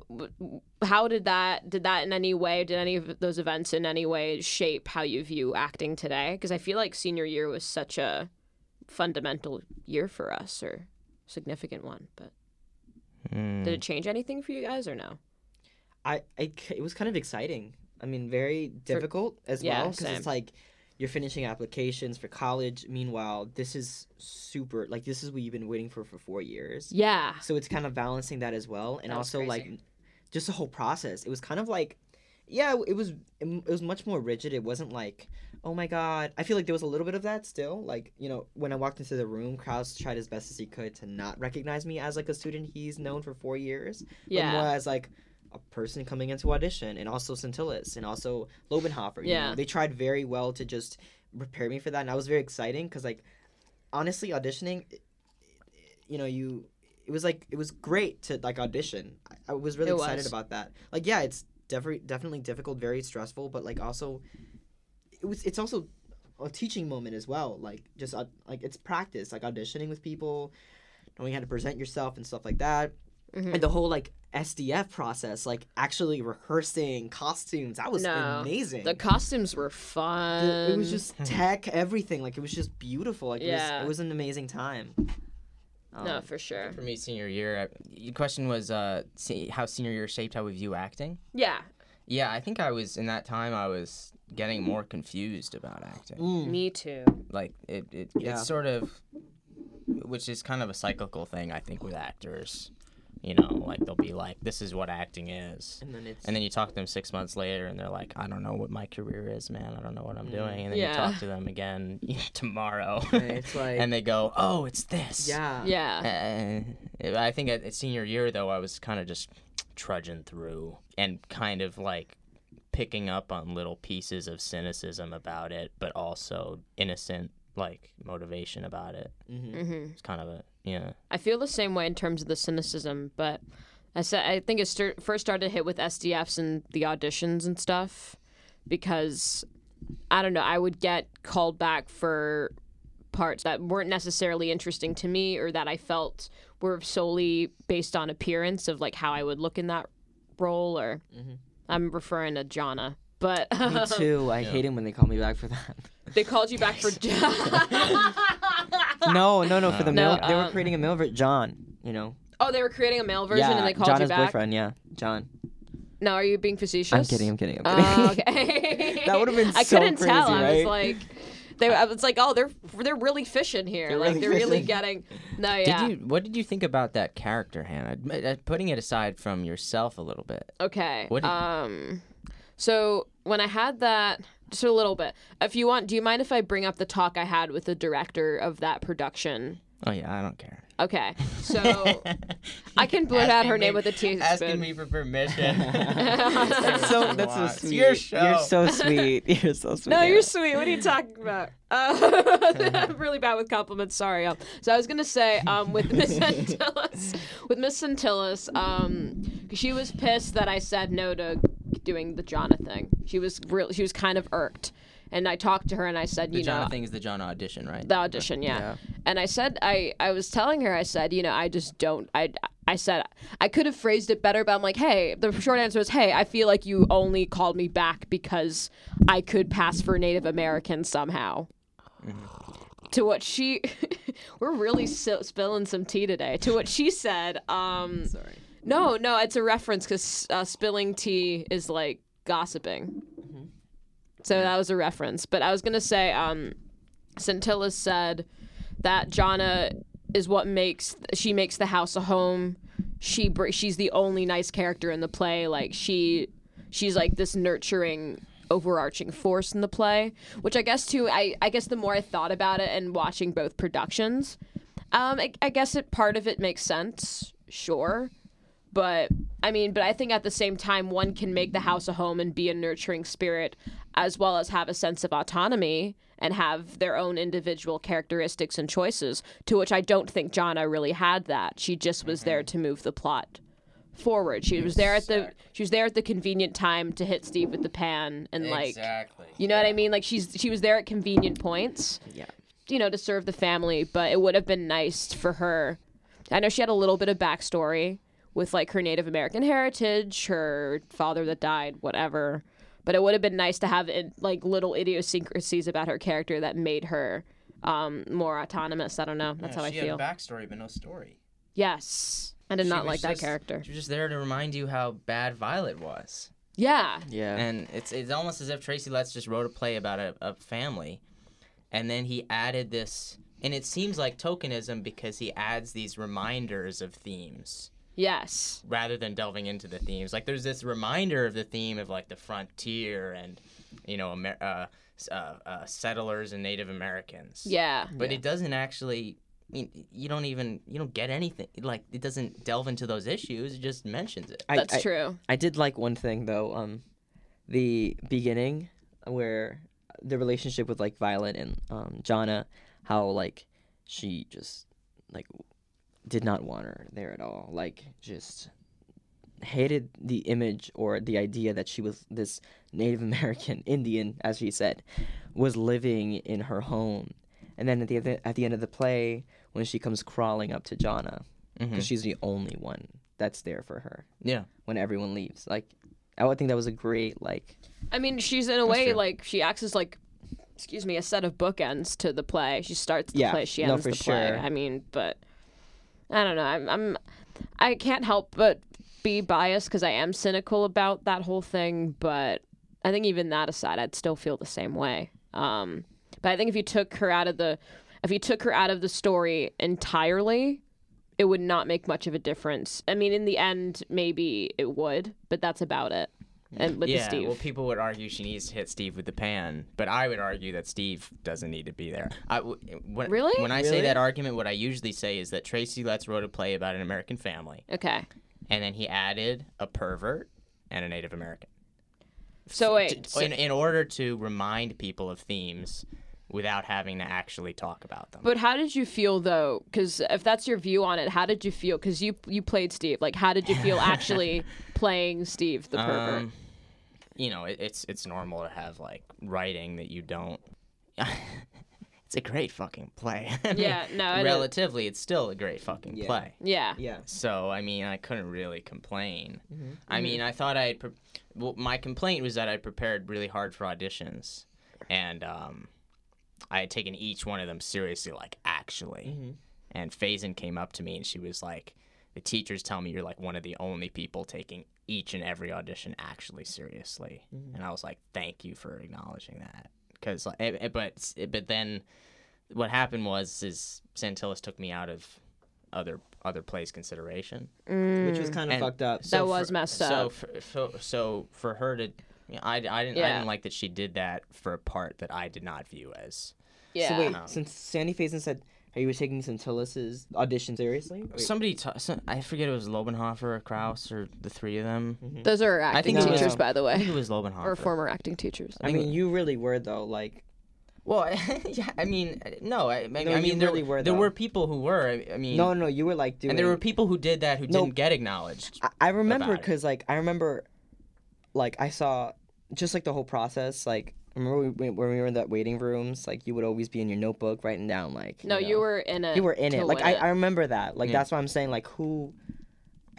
how did that did that in any way did any of those events in any way shape how you view acting today? Because I feel like senior year was such a fundamental year for us or significant one. But Mm. did it change anything for you guys or no? I, I c- it was kind of exciting. I mean, very difficult as yeah, well because same. it's like you're finishing applications for college. Meanwhile, this is super like this is what you've been waiting for for four years. Yeah. So it's kind of balancing that as well, and That also like just the whole process. It was kind of like, yeah, it was it was much more rigid. It wasn't like, oh my god. I feel like there was a little bit of that still. Like you know, when I walked into the room, Kraus tried as best as he could to not recognize me as like a student he's known for four years, but Yeah. more as like a person coming into audition, and also Centillas, and also Lobenhofer. Yeah. know? they tried very well to just prepare me for that, and that was very exciting because like honestly, auditioning, it- it- you know, you it was like it was great to like audition. I, I was really It excited was. about that. Like, yeah, it's definitely definitely difficult, very stressful, but like also, it was it's also a teaching moment as well. Like just uh, like it's practice, like auditioning with people, knowing how to present yourself and stuff like that, Mhm. and the whole like SDF process, like actually rehearsing costumes. That was No, amazing. The costumes were fun. The- it was just [laughs] tech, everything. Like it was just beautiful. Like it, was, it was an amazing time. no, Um, for sure. For me, senior year, I- your question was uh, se- how senior year shaped how we view acting. Yeah, Yeah, I think I was in that time. I was getting more confused about acting. mm, me too. Like it, it Yeah. it's sort of, which is kind of a cyclical thing. I think with actors, you know, like they'll be like, "This is what acting is," and then it's and then you talk to them six months later, and they're like, "I don't know what my career is, man. I don't know what I'm Mm. doing." And then Yeah. you talk to them again [laughs] tomorrow, it's like [laughs] and they go, "Oh, it's this." yeah, Yeah. Uh, I think at, at senior year though, I was kind of just trudging through and kind of like picking up on little pieces of cynicism about it, but also innocent like motivation about it. hmm hmm It's kind of a yeah. I feel the same way in terms of the cynicism, but I said I think it st- first started to hit with SDFs and the auditions and stuff because I don't know I would get called back for parts that weren't necessarily interesting to me or that I felt were solely based on appearance of like how I would look in that role or Mhm. I'm referring to Johnna. But Me [laughs] too. I hate it when they call me back for that. They called you back for John. [laughs] no, no, no. For the No, male, they were um, creating a male version. John, you know. Oh, they were creating a male version yeah, and they called Johnna's you back. boyfriend. Yeah, John. No, are you being facetious? I'm kidding. I'm kidding. I'm kidding. Oh, okay. [laughs] That would've been [laughs] I so couldn't tell. crazy, I was right? like, they. I was like, oh, they're they're really fishing here. They're like really they're really fishing. getting. No, yeah. Did you? What did you think about that character, Hannah? Uh, Putting it aside from yourself a little bit. Okay. What did- um. So when I had that, just a little bit. If you want, do you mind if I bring up the talk I had with the director of that production? Oh yeah, I don't care. Okay. So [laughs] I can blurt out her name with a teaspoon. Asking me for permission. [laughs] [laughs] that's so. That's so sweet. your show. You're so sweet. You're so sweet. No, Hannah. you're sweet. What are you talking about? Uh, I'm really bad with compliments. Sorry. Um, so I was gonna say, um, with Miss Antilles, with Miss Antilles, um, she was pissed that I said no to doing the Johnna thing. She was real. She was kind of irked, and I talked to her and I said, The you John know, thing is the John audition, right? the audition, yeah. Yeah. And I said, I, I was telling her, I said, you know, I just don't, I, I said, I could have phrased it better, but I'm like, hey, the short answer is, hey, I feel like you only called me back because I could pass for Native American somehow. To what she, [laughs] we're really si- spilling some tea today. To what she said, um, Sorry. No, no, it's a reference because uh, spilling tea is like gossiping. So that was a reference. But I was gonna say, um, Scintilla said that Johnna is what makes she makes the house a home. She br- she's the only nice character in the play. Like she she's like this nurturing overarching force in the play which i guess too i i guess the more i thought about it and watching both productions um i, I guess it part of it makes sense sure but I mean, but I think at the same time, one can make the house a home and be a nurturing spirit, as well as have a sense of autonomy and have their own individual characteristics and choices. To which I don't think Johnna really had that. She just was there mm-hmm. to move the plot forward. She was there at the she was there at the convenient time to hit Steve with the pan and like exactly. you know what I mean. Like she's she was there at convenient points Yeah. you know, to serve the family, but it would have been nice for her. I know she had a little bit of backstory with like her Native American heritage, her father that died, whatever. But it would have been nice to have it, like little idiosyncrasies about her character that made her um, more autonomous. I don't know. That's how I she feel. had a backstory, but no story. yes, I did She not was like that just- character. She was just there to remind you how bad Violet was. Yeah, Yeah. And it's it's almost as if Tracy Letts just wrote a play about a, a family, and then he added this, and it seems like tokenism because he adds these reminders of themes yes, rather than delving into the themes. Like there's this reminder of the theme of like the frontier and you know Amer- uh, uh, uh, settlers and Native Americans. yeah, But Yeah. it doesn't actually. I mean, you don't even you don't get anything like it doesn't delve into those issues. It just mentions it. I, that's I, true. I did like one thing though. Um, the beginning where the relationship with like Violet and um Johnna, how like she just like did not want her there at all. Like just hated the image or the idea that she was this Native [laughs] American Indian, as she said, was living in her home. And then at the at the end of the play, when she comes crawling up to Johnna, Mhm. because she's the only one that's there for her Yeah. when everyone leaves. Like, I would think that was a great like. I mean, she's in a way true. like she acts as like, excuse me, a set of bookends to the play. She starts the Yeah, play, she no, ends for the play. I mean, but I don't know. I'm, I'm I can't help but be biased because I am cynical about that whole thing. But I think even that aside, I'd still feel the same way. Um, but I think if you took her out of the, if you took her out of the story entirely, it would not make much of a difference. I mean, in the end, maybe it would, but that's about it. And with yeah, Steve. well, people would argue she needs to hit Steve with the pan, but I would argue that Steve doesn't need to be there. I, w- when, Really? When I say that argument, what I usually say is that Tracy Letts wrote a play about an American family, okay. and then he added a pervert and a Native American. So wait, To- so- in, in order to remind people of themes without having to actually talk about them. But how did you feel though? Because if that's your view on it, how did you feel? Because you you played Steve. Like, how did you feel [laughs] actually playing Steve the pervert? Um, you know, it, it's it's normal to have like writing that you don't. [laughs] it's a great fucking play. [laughs] I mean, Yeah, no, it is. relatively, it's still a great fucking Yeah. play. yeah. Yeah. So I mean, I couldn't really complain. Mm-hmm. I mean, I thought I. Pre- well, my complaint was that I prepared really hard for auditions, and um, I had taken each one of them seriously, like actually. Mm-hmm. And Faison came up to me and she was like, "The teachers tell me you're like one of the only people taking each and every audition actually seriously." Mm-hmm. And I was like, "Thank you for acknowledging that." Because, like, eh, eh, but but then, what happened was is Santillis took me out of other other plays consideration. Which was kind of And fucked up. That was messed so up. For, so so for her to, you know, I, I didn't I didn't like that she did that for a part that I did not view as. Yeah. So wait, Um, since Sandy Faison said, "Are you taking Santillis's audition seriously?" Wait. Somebody, ta- some, I forget it was Lobenhofer or Kraus or the three of them. Those are acting think it was- teachers, by the I think way, it was Lobenhofer. or former acting teachers. I mean, you really were though. Like, Well, [laughs] yeah, I mean, no, I, I, No, I mean, there, really were, there were people who were. I, I mean, no, no, you were like doing. and there were people who did that who No. didn't get acknowledged. I, I remember because like I remember, like I saw, just like the whole process. Like remember we, when we were in that waiting rooms, like you would always be in your notebook writing down like. No, you, you were in it. You were in it. Like I, it. I remember that. Like Yeah. that's why I'm saying like who.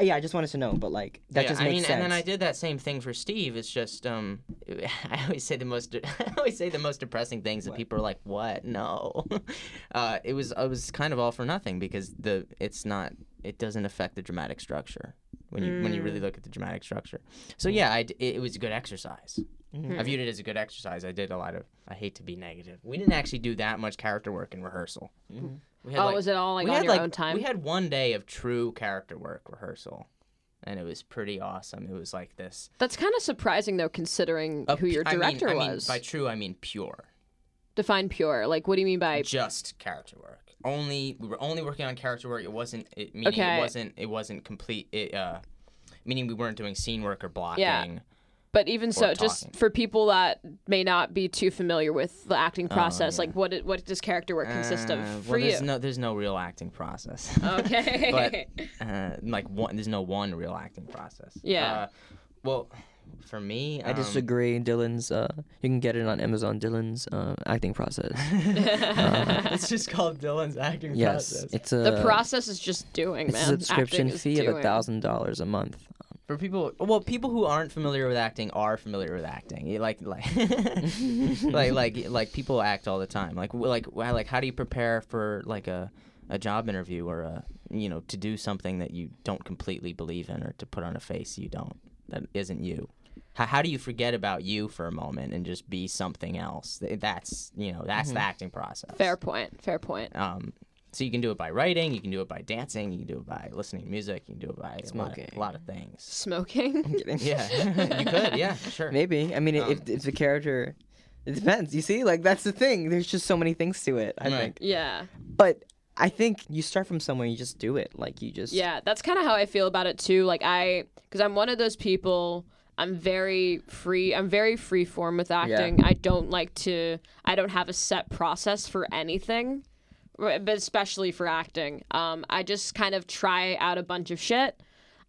Yeah, I just wanted to know, but like that yeah, just I makes mean, sense. and then I did that same thing for Steve. It's just, um, [laughs] I always say the most, [laughs] I always say the most depressing things, and people are like, "What? No." [laughs] uh, it was, it was kind of all for nothing because the, it's not, it doesn't affect the dramatic structure when you when you really look at the dramatic structure. So yeah, I d it, it was a good exercise. Mm-hmm. I viewed it as a good exercise. I did a lot of. I hate to be negative. We didn't actually do that much character work in rehearsal. We had, Oh, like- was it all like we on had your like own time? we had one day of true character work rehearsal, and it was pretty awesome. It was like this. That's kind of surprising though, considering a who your pu- I mean- director I mean, was. by true, I mean pure, Define pure. Like, what do you mean by? just character work. Only we were only working on character work. It wasn't. It, meaning Okay. it wasn't. It wasn't complete. It, uh, meaning we weren't doing scene work or blocking. Yeah. But even so, just for people that may not be too familiar with the acting process, Oh, yeah. like what it, what does character work consist of Uh, for well, you? there's no there's no real acting process. [laughs] Okay. [laughs] uh, like one, there's no one real acting process. Yeah. Uh, well, for me, I um, disagree. Dylan's. Uh, you can get it on Amazon. Dylan's uh, acting process. [laughs] it's just called Dylan's acting yes, process. it's a. the process is just doing, It's man. a subscription Acting fee of a thousand dollars a month. For people, well, people who aren't familiar with acting are familiar with acting. Like, like, [laughs] like, like, like people act all the time. Like, like, like, how do you prepare for like a, a job interview or a, you know, to do something that you don't completely believe in or to put on a face you don't that isn't you. How, how do you forget about you for a moment and just be something else? That's you know that's the acting process. Fair point. Fair point. Um, so you can do it by writing, you can do it by dancing, you can do it by listening to music, you can do it by a lot, of, Smoking. a lot of things. Smoking. [laughs] Yeah, [laughs] you could. Yeah, sure. Maybe. I mean, Um, if if the character, it depends. You see, like that's the thing. There's just so many things to it. I Right. think. yeah. But I think you start from somewhere. You just do it. Like you just. Yeah, that's kind of how I feel about it too. Like I, because I'm one of those people. I'm very free. I'm very free form with acting. I don't like to. I don't have a set process for anything, but especially for acting. Um, I just kind of try out a bunch of shit.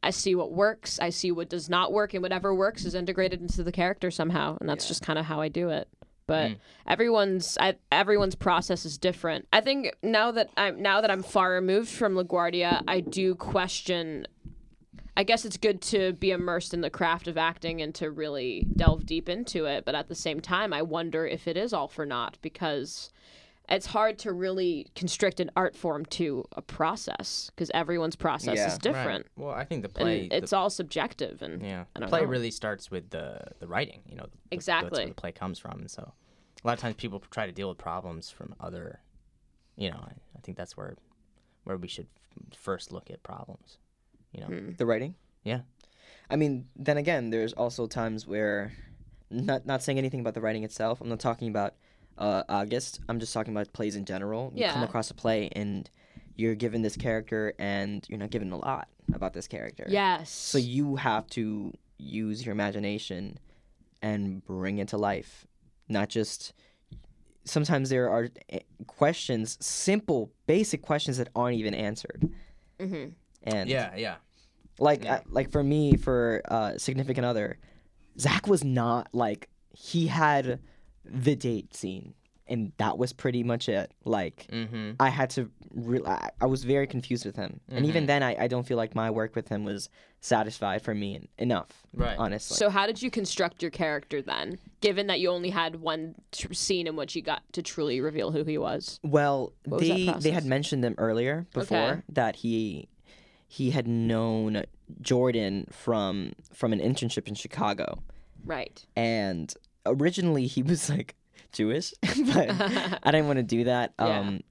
I see what works. I see what does not work, and whatever works is integrated into the character somehow. And that's just kind of how I do it. But everyone's I, everyone's process is different. I think now that I'm now that I'm far removed from LaGuardia, I do question I guess it's good to be immersed in the craft of acting and to really delve deep into it. But at the same time, I wonder if it is all for naught because it's hard to really constrict an art form to a process because everyone's process Yeah. is different. Right. Well, I think the And play. the- it's all subjective and Yeah, I the play know. really starts with the the writing. You know, the- that's Exactly. where the play comes from. And so, a lot of times people try to deal with problems from other. You know, I, I think that's where where we should f- first look at problems. You know, Hmm. The writing. Yeah. I mean, then again, there's also times where, not not saying anything about the writing itself. I'm not talking about uh, August. I'm just talking about plays in general. You come across a play and you're given this character, and you're not given a lot about this character. yes. So you have to use your imagination and bring it to life, not just. Sometimes there are eh, questions, simple, basic questions that aren't even answered, hmm and yeah, yeah. like Yeah. uh, like for me for uh significant other zach was not like he had the date scene and that was pretty much it like Mm-hmm. i had to re- I, I was very confused with him and even Mhm. then I, I don't feel like my work with him was satisfied for me en- enough Right. honestly So how did you construct your character then, given that you only had one tr- scene in which you got to truly reveal who he was? well What was they they had mentioned them earlier before Okay. that he he had known jordan from from an internship in chicago Right. and originally he was like Jewish, [laughs] but [laughs] I didn't want to do that. Yeah. Um,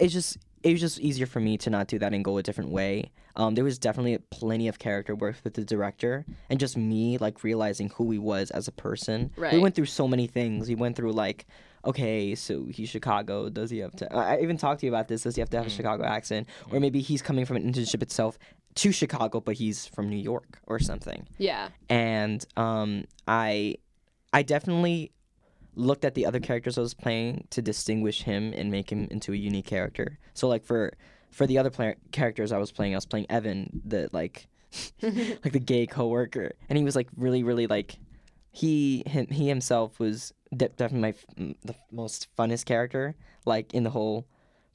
it's just it was just easier for me to not do that and go a different way. Um, there was definitely plenty of character work with the director and just me like realizing who he was as a person. Right. We went through so many things. We went through like, okay, so he's Chicago. Does he have to? I I even talked to you about this. Does he have to have a Chicago accent, or maybe he's coming from an internship itself to Chicago, but he's from New York or something Yeah. and um, I I definitely looked at the other characters I was playing to distinguish him and make him into a unique character. So like for for the other player, characters I was playing, I was playing Evan, the like [laughs] [laughs] like the gay coworker, and he was like really really like he him, he himself was de- definitely my f- the most funnest character like in the whole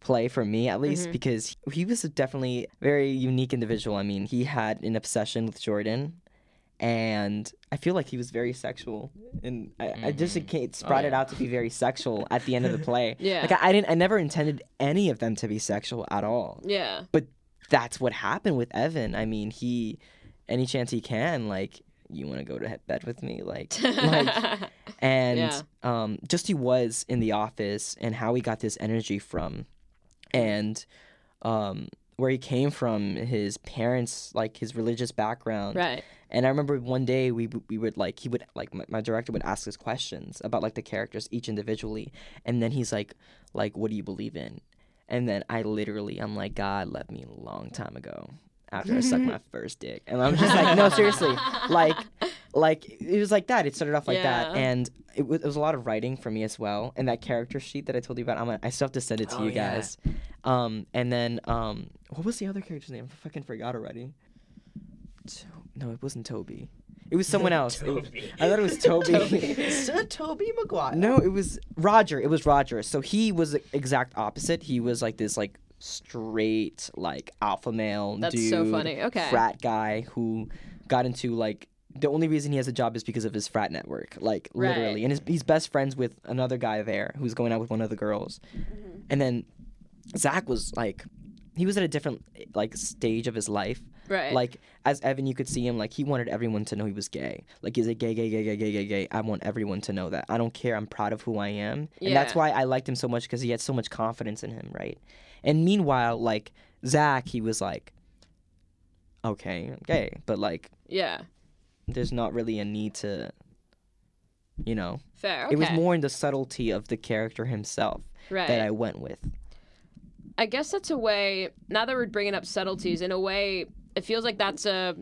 play for me at least Mhm. because he was a definitely very unique individual. I mean, he had an obsession with Jordan and I feel like he was very sexual, and I, I just Mhm. it sprouted yeah. out to be very sexual at the end of the play. [laughs] Yeah. like I, I didn't, I never intended any of them to be sexual at all. Yeah. But that's what happened with Evan. I mean, he, any chance he can, like, you want to go to bed with me, like, like, [laughs] and Yeah. um, just he was in the office and how he got this energy from, and um, where he came from, his parents, like his religious background, right. and I remember one day we we would like he would like my, my director would ask us questions about like the characters each individually, and then he's like like what do you believe in, and then I literally I'm like God left me a long time ago after I sucked my [laughs] first dick, and I'm just like no seriously like [laughs] like it was like that it started off like that and it was, it was a lot of writing for me as well and that character sheet that I told you about I'm gonna, I still have to send it to Oh, you yeah. guys um and then um what was the other character's name I fucking forgot already. To- no, it wasn't Toby. It was someone else. It- Toby. I thought it was Toby. [laughs] Sir Toby Maguire. no, it was Roger. It was Roger. So he was the exact opposite. He was like this like straight like alpha male That's dude, so funny. Okay. frat guy who got into like the only reason he has a job is because of his frat network, like Right. literally. And his, he's best friends with another guy there who's going out with one of the girls. Mm-hmm. And then Zach was like, he was at a different like stage of his life. Right. Like as Evan, you could see him like he wanted everyone to know he was gay. Like he's a gay, gay, gay, gay, gay, gay, gay. I want everyone to know that. I don't care. I'm proud of who I am, and that's why I liked him so much because he had so much confidence in him, right? And meanwhile, like Zach, he was like, okay, I'm but like yeah. there's not really a need to, you know. Fair. Okay. It was more in the subtlety of the character himself right. that I went with. I guess that's a way. Now that we're bringing up subtleties, in a way, it feels like that's a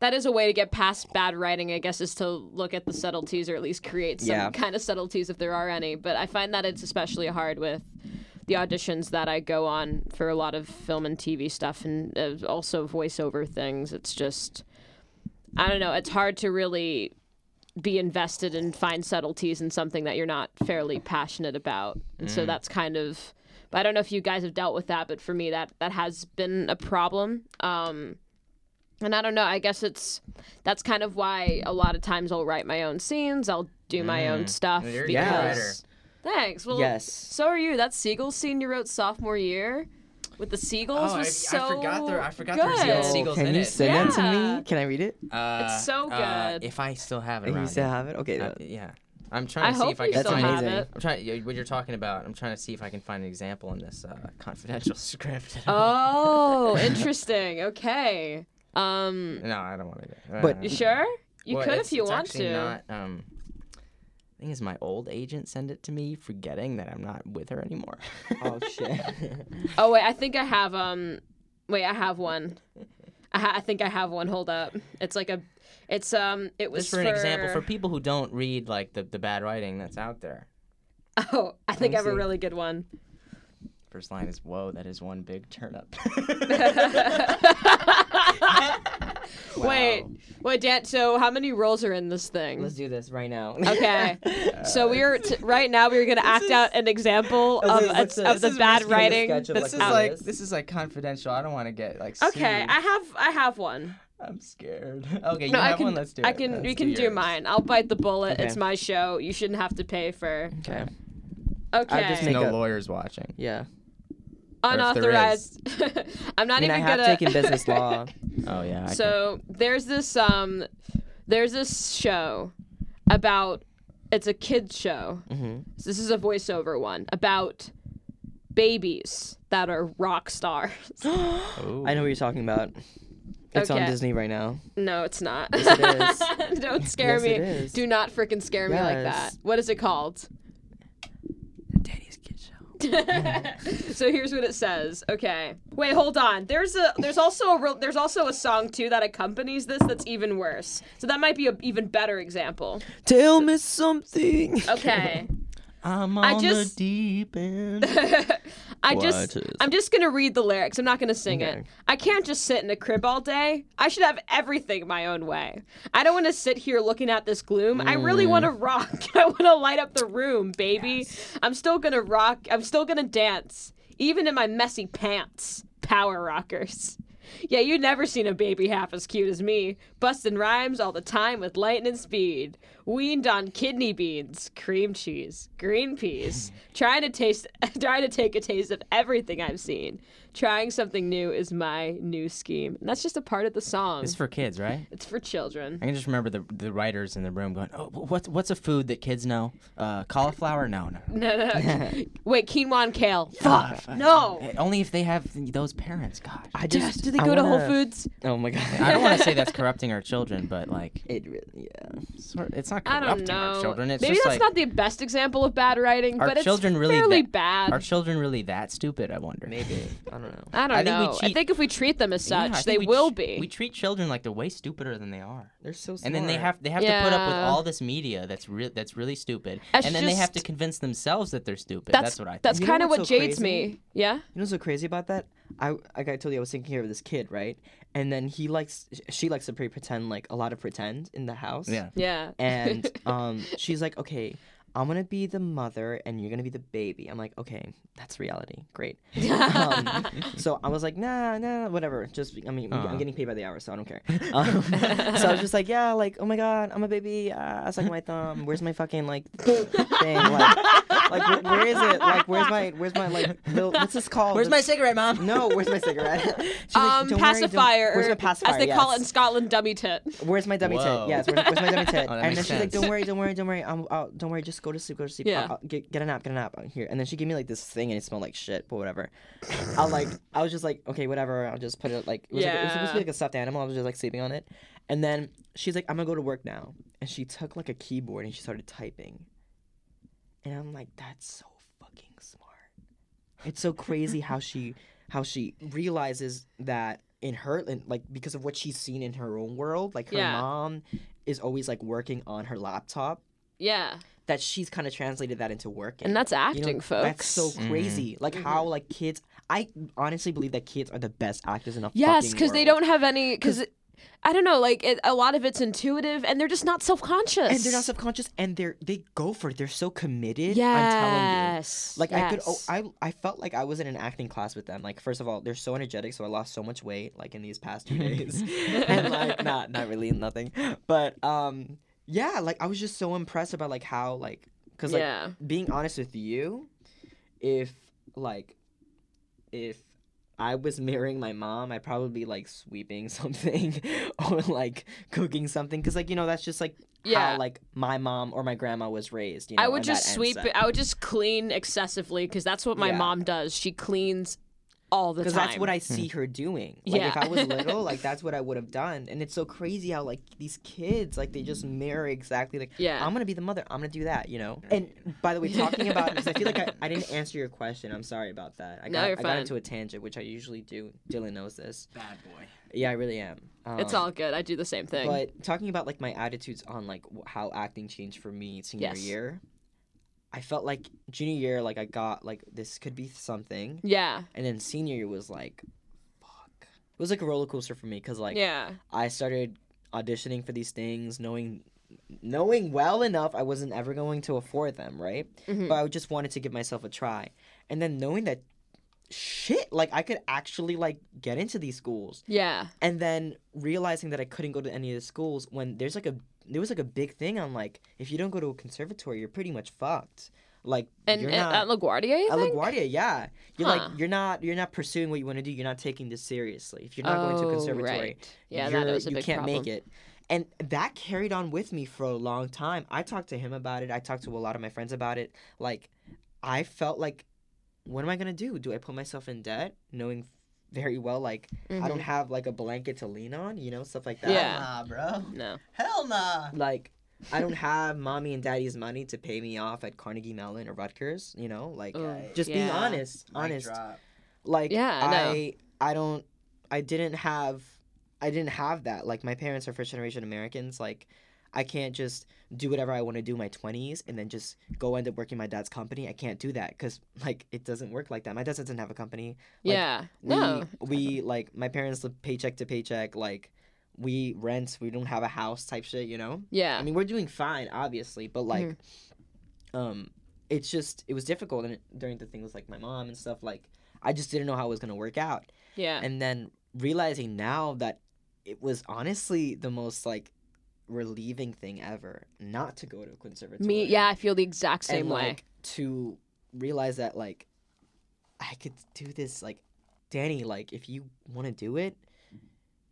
that is a way to get past bad writing. I guess is to look at the subtleties or at least create some Yeah. kind of subtleties if there are any. But I find that it's especially hard with the auditions that I go on for a lot of film and TV stuff, and uh, also voiceover things. It's just I don't know. It's hard to really be invested and find subtleties in something that you're not fairly passionate about. And so that's kind of but I don't know if you guys have dealt with that, but for me that that has been a problem. Um and I don't know. I guess it's that's kind of why a lot of times I'll write my own scenes. I'll do my own Mm. stuff You're a because. Good writer. Thanks. Well, Yes. So are you? That Seagulls scene you wrote sophomore year with the seagulls Oh, was I- so I forgot there- I forgot there was good. even seagulls Can in you it. send that to me? Can I read it? Uh, It's so uh, good. if I still have it if You still have it? Okay. Uh, yeah. I'm trying I to see if I you can That's still find have amazing. it. I'm trying what you're talking about. I'm trying to see if I can find an example in this uh, confidential [laughs] script. Oh, [laughs] interesting. Okay. Um, no, I don't want to. Uh, But- you sure? You well, could if you it's want to. Not, um, thing is, my old agent send it to me, forgetting that I'm not with her anymore. Oh [laughs] shit. Oh wait, I think I have um. Wait, I have one. I, ha- I think I have one. Hold up. It's like a. It's um. It was Just for an example, for people who don't read like the, the bad writing that's out there. Oh, I think I have a really good one. First line is, "Whoa, that is one big turnip." [laughs] [laughs] [laughs] Wait, wait, Dan. So how many roles are in this thing? Let's do this right now. Okay. [laughs] So we are t- right now. We are going to act out an example This of, is- a- the- of the bad writing. sketch of, That's this is like, out. like this. this is like confidential. I don't want to get like. Okay, sued. I have I have one. I'm scared. [laughs] Okay, you No, I can one. Let's do I it. can Let's we can do yours. mine. I'll bite the bullet. Okay. It's my show. You shouldn't have to pay for. okay. Okay. I just There's make no a- lawyers watching. Yeah. If there Unauthorized. [laughs] I'm not I mean, I even have gonna. taken business [laughs] law. Oh yeah. I so there's this um, there's this show about it's a kids show. hmm So this is a voiceover one about babies that are rock stars. can. [gasps] Ooh. I know what you're talking about. It's on Disney right now. no, it's not. Yes, it is. [laughs] Don't scare Yes, me. it is. Do not freaking scare me like that. What is it called? Daddy's Kid Show. so here's what it says. Okay. Wait, hold on. There's a there's also a real, there's also a song too that accompanies this that's even worse. So that might be a even better example. Tell me something. Okay. [laughs] I'm I on just- the deep end. [laughs] I just What is- I'm just gonna read the lyrics. I'm not gonna sing it. Okay. I can't just sit in a crib all day. I should have everything my own way. I don't want to sit here looking at this gloom. I really want to mm. rock. [laughs] I want to light up the room, baby. I'm still gonna rock. I'm still gonna dance, even in my messy pants. Power rockers. Yeah, you never seen a baby half as cute as me, busting rhymes all the time with lightning speed. Weaned on kidney beans, cream cheese, green peas, [laughs] trying to taste, [laughs] trying to take a taste of everything I've seen. Trying something new is my new scheme. And that's just a part of the song. It's for kids, right? [laughs] It's for children. I can just remember the the writers in the room going, "Oh, what's what's a food that kids know? Uh, cauliflower? No, no. [laughs] No, no, no. [laughs] Wait, quinoa and kale. Fuck. No. Eh, Only if they have those parents. God. I just. do they I go to Whole wanna- Foods? Oh my god. I don't want to say that's corrupting our children, but like, It really, yeah. sort it's not I corrupting don't know. our children. It's Maybe just that's like, not the best example of bad writing, Are but it's children really fairly that- bad. are children really that stupid? I wonder. Maybe. I don't know. I don't I think we know. I treat- think if we treat them as Yeah, I such, think they we will tr- be. We treat children like they're way stupider than they are. They're so smart. And then they have they have to put up with Yeah. all this media that's real that's really stupid, That's and then they have to just- convince themselves that they're stupid. that's That's, what I think. That's You know kind of what's what so jades crazy? me. Yeah. You know what's so crazy about that? I like I told you I was taking care of this kid, right? And then he likes she likes to pre- pretend like a lot of pretend in the house. yeah. Yeah. And [laughs] um she's like, "Okay, I'm going to be the mother and you're going to be the baby." I'm like, "Okay, that's reality. Great." [laughs] um, [laughs] so I was like, "Nah, nah, whatever. Just I mean, Aw. I'm getting paid by the hour, so I don't care." [laughs] Um, so I was just like, "Yeah, like, oh my god, I'm a baby. Uh, I suck my thumb. Where's my fucking like thing? Like, like where, where is it? Like, where's my where's my like little, what's this called? Where's The- my cigarette, mom? no, where's my cigarette? She's um, "Don't worry, pacifier, where's my pacifier? as they call it in Scotland, dummy tit. Where's my dummy Whoa. tit? Yes, where's, where's my dummy tit? Oh, and then makes she's like, "Don't worry, don't worry, don't worry. I'm, I'll, don't worry. Just go to sleep. Go to sleep. Yeah. I'll, I'll get, get a nap. Get a nap uh, here." And then she gave me like this thing, and it smelled like shit, but whatever. I'll like, I was just like, okay, whatever. I'll just put it like, it was, like, it was supposed to be like a stuffed animal. I was just like sleeping on it, and then she's like, "I'm gonna go to work now," and she took like a keyboard and she started typing, and I'm like, "That's so fucking smart." It's so crazy how she how she realizes that in her in, like because of what she's seen in her own world like her Yeah. mom is always like working on her laptop Yeah. That she's kind of translated that into work. And that's You know, acting, folks. that's so crazy like Mhm. how like kids i honestly believe that kids are the best actors in a Yes, fucking because they don't have any. Because I don't know, like it, a lot of it's intuitive, and they're just not self conscious. and they're not subconscious and they're they go for it they're so committed i'm telling you Yes. like i could oh. I, I felt like i was in an acting class with them like first of all they're so energetic so i lost so much weight like in these past two [laughs] days and like not not really nothing but um yeah like i was just so impressed about like how like because like yeah. being honest with you if like if I was mirroring my mom, I'd probably be like sweeping [laughs] something or like cooking something because like you know that's just like Yeah. how like my mom or my grandma was raised. You know, I would just sweep it. I would just clean excessively because that's what my Yeah. mom does. She cleans all the time. because that's what I see her doing. Like if I was little, like [laughs] that's what I would have done. And it's so crazy how like these kids like they just mirror exactly like Yeah. I'm gonna be the mother. I'm gonna do that. You know. And by the way, talking about [laughs] because I feel like I, I didn't answer your question. I'm sorry about that. I No, got you're I got into a tangent, which I usually do. Dylan knows this. Bad boy. Yeah, I really am. Um, It's all good. I do the same thing. But talking about like my attitudes on like wh- how acting changed for me senior Yes. year, I felt like junior year like I got like this could be something, yeah. and then senior year was like, fuck. It was like a roller coaster for me because like yeah. I started auditioning for these things, knowing knowing well enough I wasn't ever going to afford them, right? Mhm. But I just wanted to give myself a try, and then knowing that shit like I could actually like get into these schools Yeah. and then realizing that I couldn't go to any of the schools when there's like a there was like a big thing on like if you don't go to a conservatory you're pretty much fucked. Like And, you're and not at LaGuardia, you at think? LaGuardia yeah. You're Huh. like you're not you're not pursuing what you want to do. You're not taking this seriously. If you're not going to a Oh, conservatory right. Yeah, that was a you big can't problem. make it. And that carried on with me for a long time. I talked to him about it. I talked to a lot of my friends about it. Like I felt like what am I gonna do? Do I put myself in debt knowing very well like I don't Mhm. have like a blanket to lean on, you know, stuff like that. Yeah. Nah, bro. No. Hell nah. Like I don't have mommy and daddy's money to pay me off at Carnegie Mellon or Rutgers, you know, like Ugh, just being honest, honest. Like Yeah, I know. I I don't I didn't have I didn't have that. Like my parents are first generation Americans, like I can't just do whatever I want to do in my 20s and then just go end up working my dad's company. I can't do that cuz like it doesn't work like that. My dad doesn't have a company. Like, yeah. we no. we like my parents live paycheck to paycheck like we rent we don't have a house type shit you know Yeah. i mean we're doing fine obviously but like Mm-hmm. um it's just it was difficult and during the thing with like my mom and stuff like i just didn't know how it was gonna work out yeah. and then realizing now that it was honestly the most like relieving thing ever not to go to a conservatory Me, yeah, I feel the exact same and way. like to realize that like I could do this like Danny like if you want to do it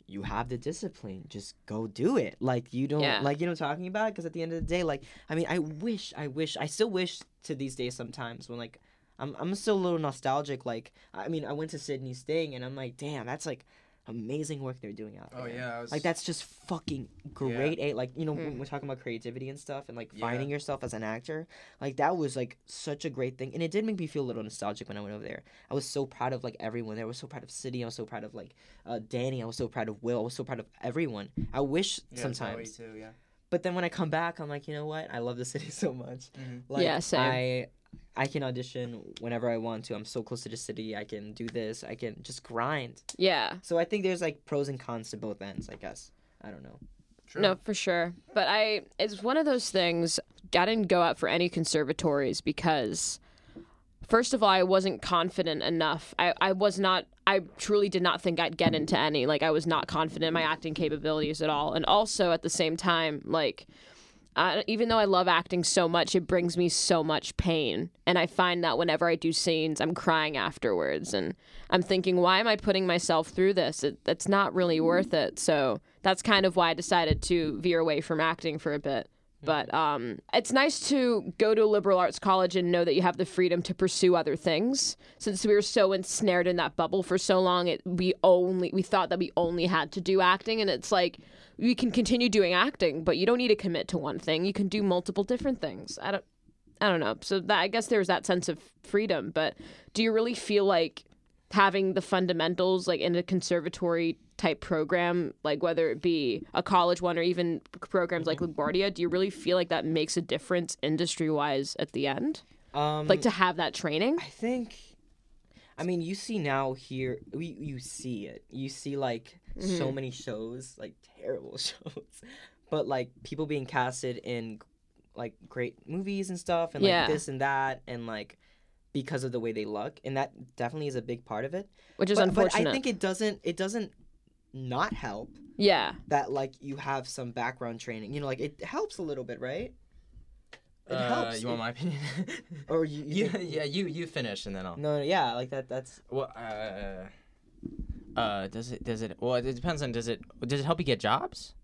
you have the discipline just go do it like you don't Yeah. like you know what I'm talking about because at the end of the day like I mean I wish I wish I still wish to these days sometimes when like I'm I'm still a little nostalgic like I mean I went to Sydney Sting and I'm like damn that's like amazing work they're doing out there. Oh yeah, was like that's just fucking great a like you know when Hmm. we're talking about creativity and stuff and like Yeah. finding yourself as an actor like that was like such a great thing. And it did make me feel a little nostalgic when i went over there. I was so proud of like everyone there. I was so proud of city i was so proud of like uh, danny. I was so proud of will. I was so proud of everyone. I wish Yeah, sometimes. too, yeah. but then when i come back i'm like you know what? I love the city [laughs] so much. Mhm. like Yeah, same. i i can audition whenever i want to i'm so close to the city i can do this i can just grind yeah. so i think there's like pros and cons to both ends i guess i don't know True. No, for sure. But I, it's one of those things. I didn't go out for any conservatories because, first of all, I wasn't confident enough. I, I was not. I truly did not think I'd get into any. Like I was not confident in my acting capabilities at all. And also at the same time, like. Uh, even though I love acting so much, it brings me so much pain. And I find that whenever I do scenes, I'm crying afterwards. And I'm thinking, why am I putting myself through this? It, it's not really worth it. So that's kind of why I decided to veer away from acting for a bit. But um, it's nice to go to a liberal arts college and know that you have the freedom to pursue other things. Since we were so ensnared in that bubble for so long, it we only we thought that we only had to do acting, and it's like we can continue doing acting, but you don't need to commit to one thing. You can do multiple different things. I don't, I don't know. So that I guess there's that sense of freedom. But do you really feel like having the fundamentals like in a conservatory type program, like whether it be a college one or even programs like LaGuardia, do you really feel like that makes a difference industry wise at the end? um Like to have that training? I think, I mean, you see now here, we you see it. You see like so Mm-hmm. many shows, like terrible [laughs] shows, but like people being casted in like great movies and stuff, and like Yeah. this and that, and like because of the way they look, and that definitely is a big part of it. which is but, unfortunate. But I think it doesn't. It doesn't not help yeah. that like you have some background training. You know, like it helps a little bit, right? It Uh, helps. You want my opinion? [laughs] Or you, you you, think- yeah, you you finish and then I'll. No, yeah, like that. That's Well, uh, uh, does it does it? Well, it depends on does it does it help you get jobs?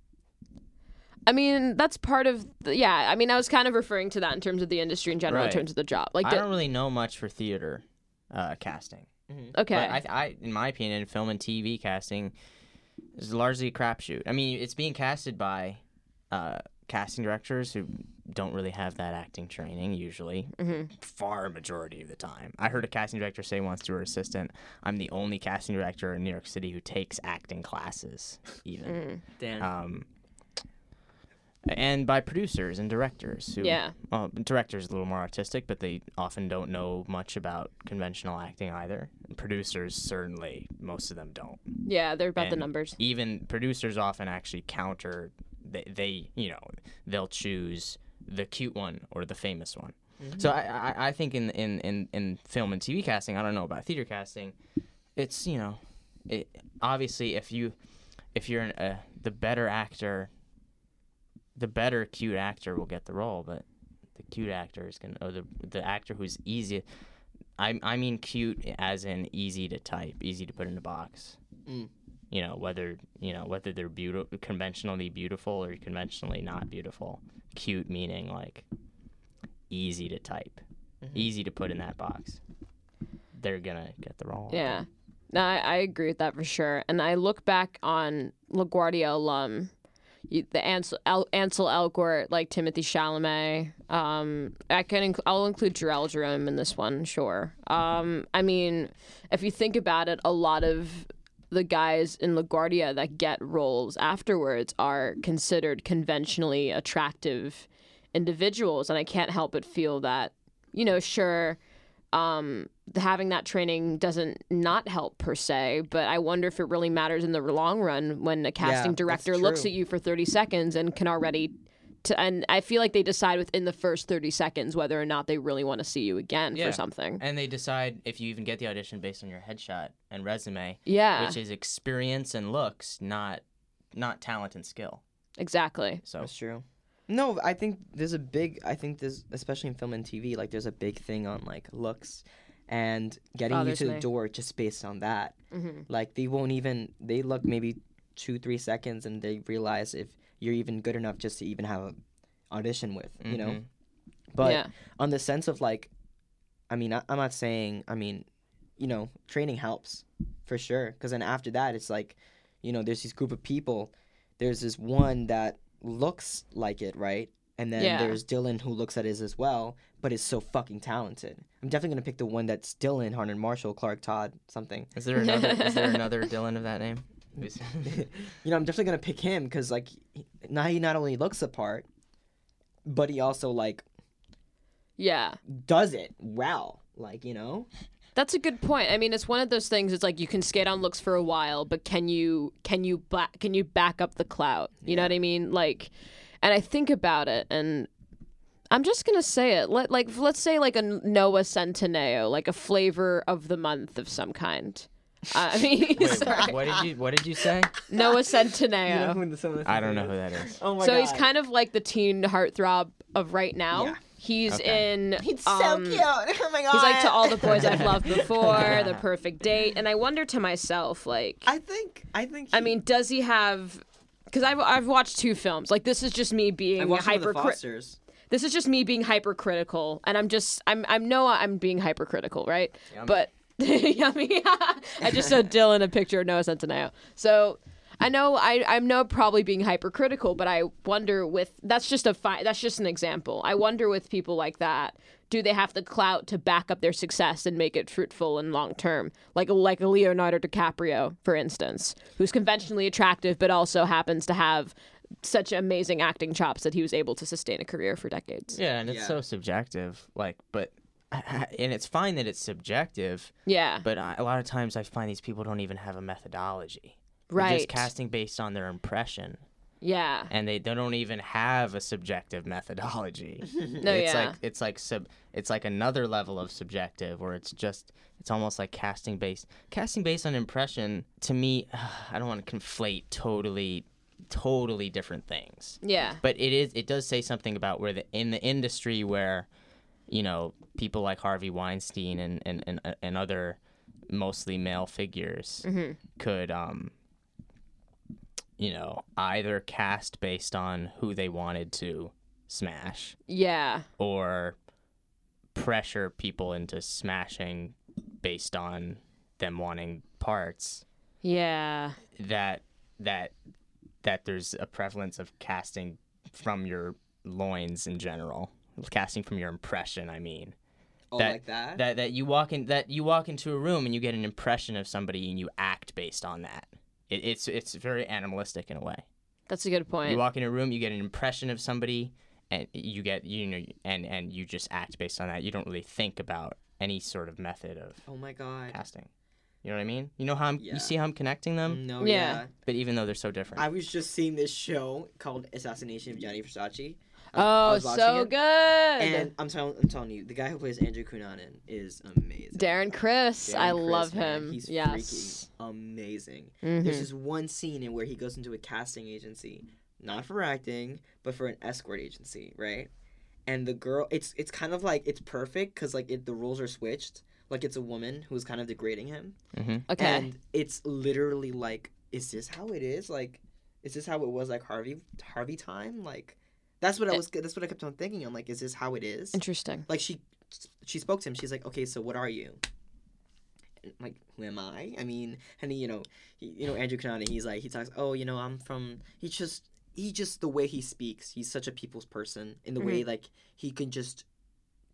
I mean, that's part of the, yeah. I mean, I was kind of referring to that in terms of the industry in general, in terms of the job. Like, I the- don't really know much for theater uh, casting. okay, But I, I, in my opinion, film and TV casting is largely a crapshoot. I mean, it's being casted by uh, casting directors who don't really have that acting training usually. Mhm. Far majority of the time, I heard a casting director say once to her assistant, "I'm the only casting director in New York City who takes acting classes." Even. Mm. damn. Um, and by producers and directors who yeah, well, directors a little more artistic, but they often don't know much about conventional acting either. And producers certainly, most of them don't. yeah, they're about the numbers. Even producers often actually counter. They, they you know, they'll choose the cute one or the famous one. So I, I, I think in, in, in, in film and TV casting, I don't know about theater casting. It's you know, it obviously if you if you're an, uh, the better actor, the better cute actor will get the role, but the cute actor is gonna or the the actor who's easy. I I mean cute as in easy to type, easy to put in a box. Mm. You know whether you know whether they're beautiful, conventionally beautiful or conventionally not beautiful. Cute meaning like easy to type, Mhm. easy to put in that box. They're gonna get the role. Yeah, no, I, I agree with that for sure. And I look back on LaGuardia alum, the Ansel, El, Ansel Elgort, like Timothée Chalamet. Um, I can inc- I'll include Jharrel Jerome in this one, sure. Um, I mean, if you think about it, a lot of the guys in LaGuardia that get roles afterwards are considered conventionally attractive individuals, and I can't help but feel that, you know, sure um, having that training doesn't not help per se, but I wonder if it really matters in the long run when a casting that's director looks at you for 30 seconds and can already. To, and I feel like they decide within the first 30 seconds whether or not they really want to see you again Yeah. for something. And they decide if you even get the audition based on your headshot and resume, Yeah, which is experience and looks, not not talent and skill. exactly. So That's true. No, I think there's a big. I think there's especially in film and TV, like there's a big thing on like looks, and getting Oh, you there's to the me. door just based on that. hmm Like they won't even. They look maybe two three seconds and they realize if you're even good enough just to even have an audition with. You know. Mhm. But yeah, on the sense of like, I mean, I, I'm not saying. I mean, you know, training helps for sure. Because then after that, it's like, you know, there's this group of people. There's this one that looks like it, right? And then Yeah. there's Dylan who looks at his as well, but is so fucking talented. I'm definitely gonna pick the one that's Dylan, Harlan Marshall, Clark Todd, something. Is there another? is there [laughs] another Dylan of that name? [laughs] You know, I'm definitely gonna pick him because like, he- now he not only looks the part, but he also like yeah. does it well. Like you know. That's a good point. I mean, it's one of those things. It's like you can skate on looks for a while, but can you can you back can you back up the clout? You know what I mean? Like, and I think about it, and I'm just gonna say it. Let like let's say like a Noah Centineo, like a flavor of the month of some kind. Uh, I [laughs] mean, Wait, [laughs] sorry. what did you What did you say? Noah [laughs] Centineo. who the, some the I don't know people who is? that is. Oh my so god. he's kind of like the teen heartthrob of right now. Yeah. He's Okay. in. He's um, so cute. Oh my god. He's like to all the boys I've loved before, the perfect date, and I wonder to myself, like, I think. I think. I mean, does he have? Because I've I've watched two films. Like this is just me being watched some of the hypercritical. Fosters. This is just me being hypercritical, and I'm just I'm I'm Noah. I'm being hypercritical, right? Yummy. But [laughs] yummy. [laughs] I just showed Dylan a picture of Noah Centineo. So I know I I'm Noah probably being hypercritical, but I wonder with that's just a fi- that's just an example. I wonder with people like that, do they have the clout to back up their success and make it fruitful and long term? Like like a Leonardo DiCaprio, for instance, who's conventionally attractive but also happens to have such amazing acting chops that he was able to sustain a career for decades. Yeah, and it's Yeah. so subjective. Like, but [laughs] and it's fine that it's subjective, Yeah. but I, a lot of times I find these people don't even have a methodology. They're Right. just casting based on their impression. Yeah. and they, they don't even have a subjective methodology. No, [laughs] it's yeah. like it's like sub it's like another level of subjective where it's just it's almost like casting based casting based on impression to me [sighs] I don't want to conflate totally totally different things. Yeah. But it is it does say something about where the in the industry where you know people like Harvey Weinstein and and and, and other mostly male figures Mm-hmm. could um you know either cast based on who they wanted to smash Yeah. or pressure people into smashing based on them wanting parts Yeah. that that that there's a prevalence of casting from your loins in general casting from your impression i mean Oh, that- like that. that that you walk in that you walk into a room and you get an impression of somebody and you act based on that it, it's it's very animalistic in a way That's a good point. you walk in a room you get an impression of somebody and you get you know and and you just act based on that you don't really think about any sort of method of oh my god. casting you know what i mean you know how i'm Yeah. you see how i'm connecting them No, Yeah. yeah. but even though they're so different I was just seeing this show called Assassination of Gianni Versace. I- I oh, so it, good. And I'm telling, I'm telling you, the guy who plays Andrew Cunanan is amazing. Darren Criss. Darren I Criss, love man, him. He's yes. freaking amazing. Mhm. There's this one scene in where he goes into a casting agency, not for acting, but for an escort agency, right? And the girl, it's it's kind of like it's perfect because like it, the roles are switched. Like it's a woman who's kind of degrading him, mm-hmm. Okay. and it's literally like, is this how it is? Like, is this how it was like Harvey Harvey time? Like, that's what I Eh. was. That's what I kept on thinking. I'm like, is this how it is? Interesting. like she she spoke to him she's like okay so what are you And, like who am i i mean and he, you know he, you know andrew Cunanan, he's like he talks oh you know i'm from he just he just the way he speaks he's such a people's person in the way like he can just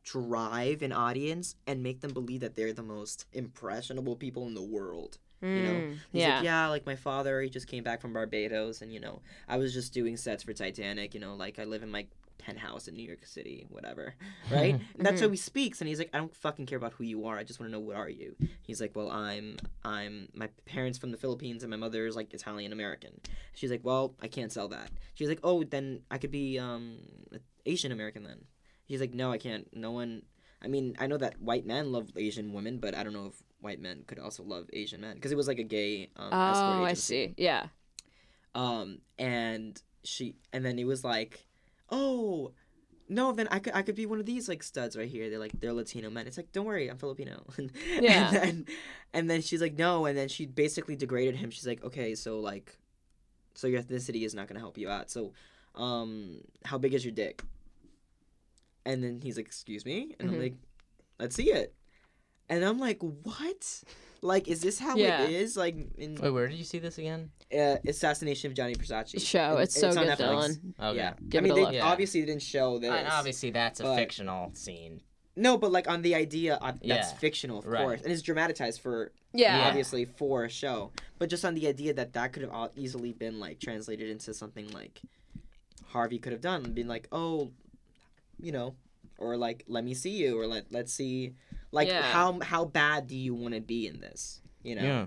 drive an audience and make them believe that they're the most impressionable people in the world know, Mm, He's yeah. like, yeah, like my father, he just came back from Barbados, and you know, I was just doing sets for Titanic. You know, like I live in my penthouse in New York City, whatever, [laughs] right? And that's how he speaks, and he's like, I don't fucking care about who you are. I just want to know what are you. He's like, well, I'm, I'm my parents from the Philippines, and my mother's like Italian American. She's like, well, I can't sell that. She's like, oh, then I could be um Asian American then. He's like, no, I can't. No one. I mean, I know that white men love Asian women, but I don't know if white men could also love Asian men because it was like a gay um, Oh, I see. Yeah. Um, and she, and then it was like, oh, no, then I could, I could be one of these like studs right here. They're like, they're Latino men. It's like, don't worry, I'm Filipino. [laughs] Yeah. And [laughs] then, and then she's like, no, and then she basically degraded him. She's like, okay, so like, so your ethnicity is not gonna help you out. So, um, how big is your dick? And then he's like, excuse me, and Mhm. I'm like, let's see it. And I'm like, what? Like, is this how Yeah. it is? Like in Wait, where did you see this again? uh, Assassination of Gianni Versace. Show. And It's so on good, Netflix. Dylan. Okay. Yeah, Give I mean, it a they. Yeah. obviously didn't show this. And obviously, that's a but- fictional scene. No, but like on the idea, uh, that's Yeah. fictional, of Right. course, and it's dramatized for Yeah. Yeah. obviously for a show. But just on the idea that that could have all easily been like translated into something like Harvey could have done, and been like, oh, you know, or like, let me see you, or let let's see, like Yeah. how how bad do you want to be in this? You know, Yeah.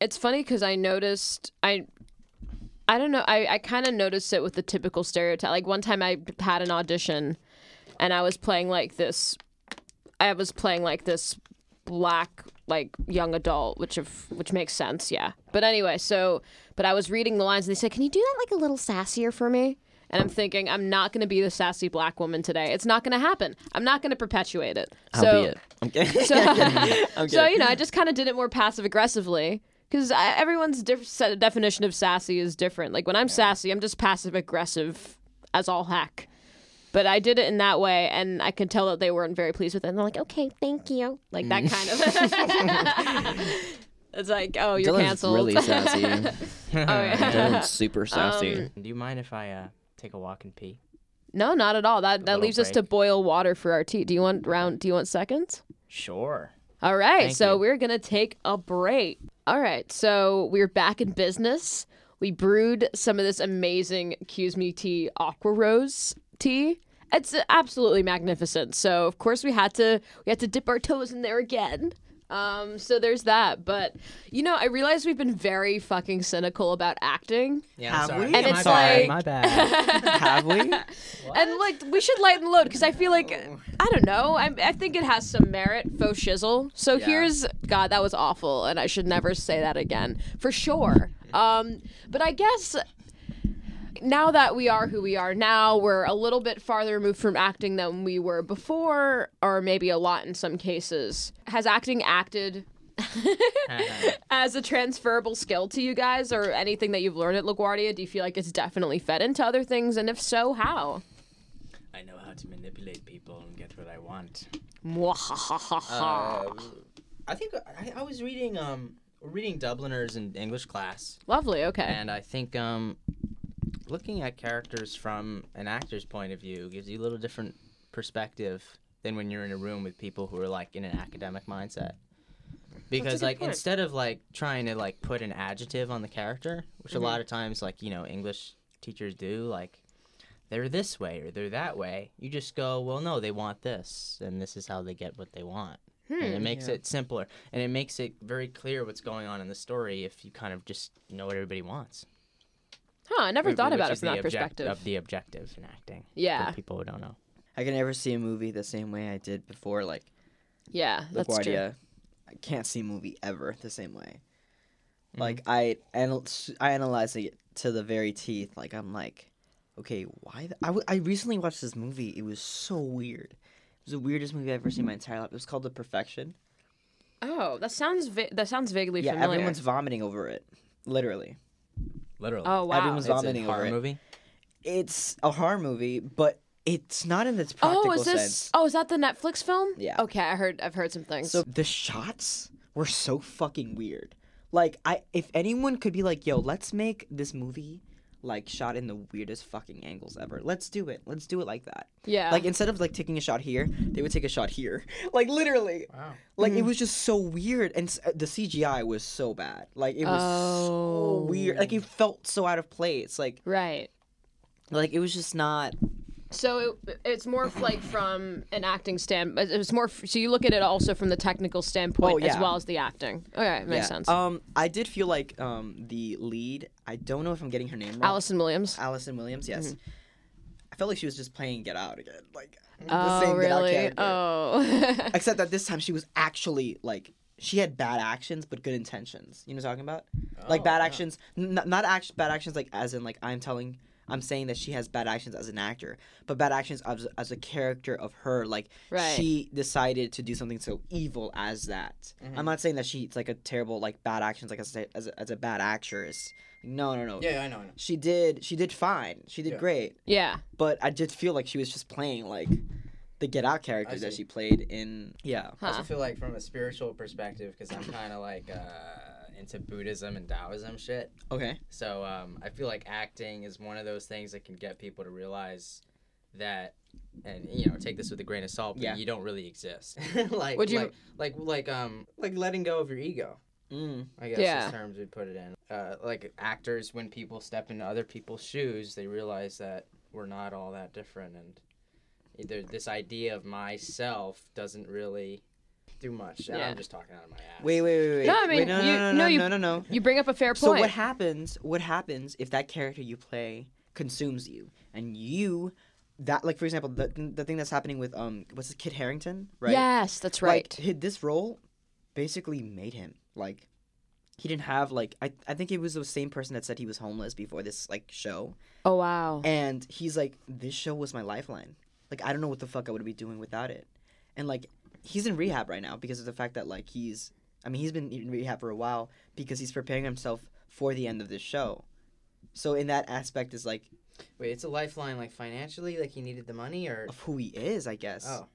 It's funny because I noticed I. I don't know. I, I kind of noticed it with the typical stereotype. Like one time I had an audition and I was playing like this I was playing like this black like young adult, which of which makes sense, yeah. But anyway, so but I was reading the lines and they said, "Can you do that like a little sassier for me?" And I'm thinking, I'm not going to be the sassy black woman today. It's not going to happen. I'm not going to perpetuate it. I'll so, be it. Okay. [laughs] So, [laughs] I'm so you know, I just kind of did it more passive aggressively because everyone's diff- set- definition of sassy is different. Like when I'm sassy, I'm just passive aggressive as all heck. But I did it in that way, and I could tell that they weren't very pleased with it. And they're like, "Okay, thank you," like that kind of. [laughs] it's like, oh, you're Dylan's canceled. really sassy. oh yeah. Dylan's super sassy. Um, Do you mind if I uh, take a walk and pee? No, not at all. That that leaves us to boil water for our tea. Do you want round? Do you want seconds? Sure. All right, Thank so you. we're gonna take a break. All right, so we're back in business. We brewed some of this amazing Kusmi tea, AquaRosa tea. It's absolutely magnificent. So of course we had to we had to dip our toes in there again. Um, so there's that. But you know, I realize we've been very fucking cynical about acting. Yeah, Have sorry. we? And my it's bad, like- my bad. [laughs] Have we? And like we should lighten the load because I feel like I don't know. I I think it has some merit, faux shizzle. So Yeah. here's God, that was awful, and I should never say that again for sure. [laughs] Um, but I guess now that we are who we are now, we're a little bit farther removed from acting than we were before, or maybe a lot in some cases. Has acting acted [laughs] as a transferable skill to you guys, or anything that you've learned at LaGuardia? Do you feel like it's definitely fed into other things, and if so, how? I know how to manipulate people and get what I want. Uh, I think I, I was reading um reading Dubliners in English class, Lovely. Okay. and I think um looking at characters from an actor's point of view gives you a little different perspective than when you're in a room with people who are like in an academic mindset. Because like point. instead of like trying to like put an adjective on the character, which Mm-hmm. a lot of times like you know English teachers do, like they're this way or they're that way, you just go, well, no, they want this, and this is how they get what they want. and it makes Yeah. it simpler and it makes it very clear what's going on in the story if you kind of just know what everybody wants. Huh? I never Wh- thought about it from that object- perspective. Of the objective in acting. Yeah. For people who don't know. I can never see a movie the same way I did before. Like yeah, that's true. LaGuardia, I can't see a movie ever the same way. Mm-hmm. Like I anal- I analyze it to the very teeth. Like I'm like, okay, why? The- I, w- I recently watched this movie. It was so weird. It was the weirdest movie I've ever seen in my entire life. It was called The Perfection. Oh, that sounds va- that sounds vaguely yeah, familiar. everyone's vomiting over it. Literally, Literally. oh wow. everyone's it's a vomiting over horror it. movie. it's a horror movie, but it's not in its practical Oh, is this? sense. Oh, is that the Netflix film? Yeah. Okay, I heard. I've heard some things. So the shots were so fucking weird. Like I if anyone could be like, "Yo, let's make this movie like shot in the weirdest fucking angles ever. Let's do it. Let's do it like that." yeah. Like instead of like taking a shot here, they would take a shot here. [laughs] Like literally. Wow. Like Mm-hmm. it was just so weird and s- uh, the CGI was so bad. Like it was so weird. Like Oh. it felt so out of place. Like right. like it was just not So it, it's more like from an acting stand. It's more. f- So you look at it also from the technical standpoint Oh, as yeah. well as the acting. Okay, makes yeah. sense. Um I did feel like um the lead, I don't know if I'm getting her name wrong. Allison Williams. Allison Williams, yes. I felt like she was just playing Get Out again, like the oh same Get Out really? character. Oh. [laughs] Except that this time she was actually like she had bad actions but good intentions. You know what I'm talking about? like Oh, bad wow. actions, n- not act- bad actions like as in like I'm telling. I'm saying that she has bad actions as an actor, but bad actions as, as a character of her. Like Right. she decided to do something so evil as that. Mm-hmm. I'm not saying that she's like a terrible like bad actions like as a, as a, as a bad actress. No, no, no. Yeah, I know. I know. She did. She did fine. She did Yeah. great yeah. but I did feel like she was just playing like the Get Out character that she played in. Yeah. I also feel like from a spiritual perspective, because I'm kind of like uh, into Buddhism and Taoism shit. Okay. So um, I feel like acting is one of those things that can get people to realize that, and you know, take this with a grain of salt, but Yeah. you don't really exist. like, [laughs] Would you- like, like, like, um, like letting go of your ego. Mm. I guess Yeah. is terms we'd put it in. Uh, like actors, when people step into other people's shoes, they realize that we're not all that different, and either this idea of myself doesn't really do much. Yeah. I'm just talking out of my ass. Wait, wait, wait, wait. No, I mean, wait, no, you- no, no, no, no, you- no, no, no. You bring up a fair point. So what happens? What happens if that character you play consumes you, and you, that like for example, the the thing that's happening with um, what's it, Kit Harington, right? Yes, that's right. Like, this role basically made him like. He didn't have like I, I think it was the same person that said he was homeless before this like show. oh wow. And he's like, this show was my lifeline. Like, I don't know what the fuck I would be doing without it. And like, he's in rehab right now because of the fact that like he's, I mean, he's been in rehab for a while because he's preparing himself for the end of this show. So in that aspect is like Wait, it's a lifeline, like financially, like he needed the money, or of who he is, I guess. oh,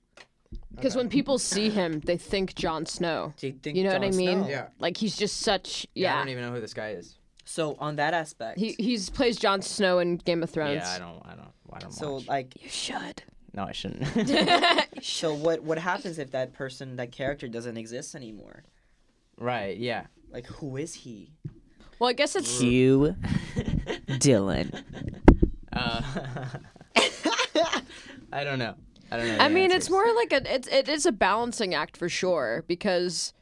Because when people see him, they think Jon Snow. Do you think You know what I mean? Snow? yeah, Like he's just such yeah. I don't even know who this guy is. So on that aspect, He he's plays Jon Snow in Game of Thrones. Yeah, I don't, I don't, I don't so watch. like, You should. No, I shouldn't. [laughs] [laughs] so what what happens if that person, that character doesn't exist anymore? right? Yeah. Like, who is he? Well, I guess it's Hugh [laughs] Dylan. Uh, I don't know. I don't know. I the mean, it's more like a it's it is a balancing act for sure because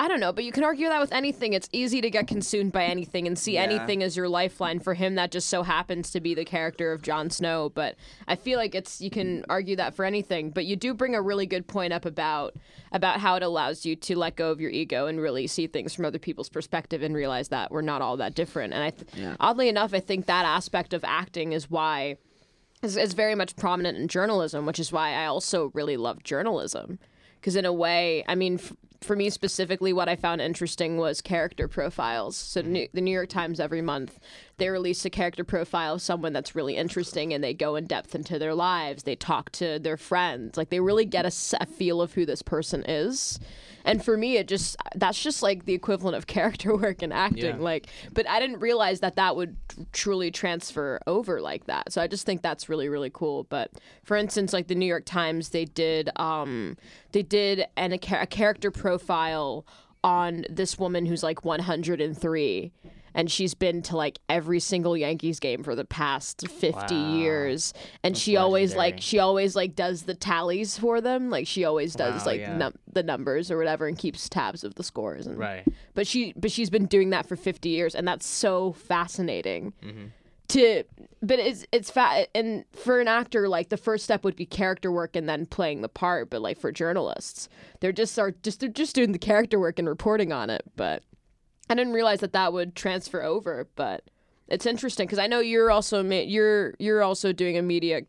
I don't know, but you can argue that with anything. It's easy to get consumed by anything and see Yeah. anything as your lifeline. For him, that just so happens to be the character of Jon Snow. But I feel like it's you can argue that for anything. But you do bring a really good point up about about how it allows you to let go of your ego and really see things from other people's perspective and realize that we're not all that different. And I, th- Yeah. oddly enough, I think that aspect of acting is why is, is very much prominent in journalism, which is why I also really love journalism. Because in a way, I mean, f- for me specifically, what I found interesting was character profiles. So mm-hmm. New- the New York Times every month they release a character profile of someone that's really interesting, and they go in depth into their lives. They talk to their friends, like they really get a feel of who this person is. And for me, it just that's just like the equivalent of [laughs] character work and acting. Yeah. Like, but I didn't realize that that would tr- truly transfer over like that. So I just think that's really really cool. But for instance, like the New York Times, they did um they did an, a, a character profile on this woman who's like 103 and she's been to like every single Yankees game for the past 50 Wow. years and That's she always like she always like does the tallies for them like she always does Wow, like yeah. num- the numbers or whatever and keeps tabs of the scores and Right. but she but she's been doing that for 50 years and that's so fascinating Mm-hmm. to but it's it's fat and for an actor like the first step would be character work and then playing the part but like for journalists they're just are just they're just doing the character work and reporting on it but i didn't realize that that would transfer over but it's interesting because i know you're also ma- you're you're also doing a media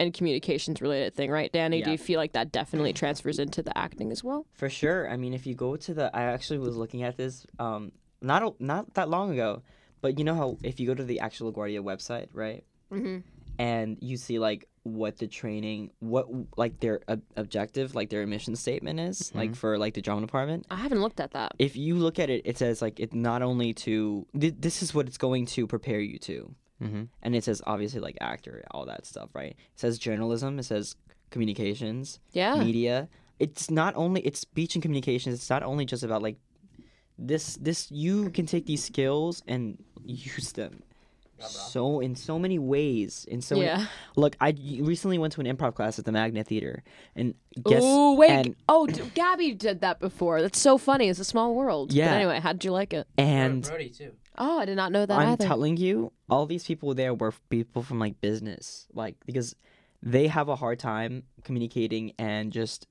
and communications related thing right danny do you feel like that definitely transfers into the acting as well For sure. I mean, if you go to the, I actually was looking at this um not a- not that long ago, but you know how if you go to the actual LaGuardia website, right, mm-hmm. And you see like what the training, what like their ob- objective, like their mission statement is, like for like the drama department. i haven't looked at that If you look at it, it says like it not only to th- this is what it's going to prepare you to, Mm-hmm. and it says obviously like actor, all that stuff, right? It says journalism, it says communications, yeah media. It's not only it's speech and communications. It's not only just about like this. This you can take these skills and [laughs] use them so in so many ways. In so many, yeah look, I recently went to an improv class at the Magnet Theater, and guess Oh wait! and oh, d- Gabby did that before. That's so funny. It's a small world. But Yeah. anyway, how did you like it? and Brody too. Oh, I did not know that I'm either. telling you, all these people there were people from like business, like because they have a hard time communicating and just.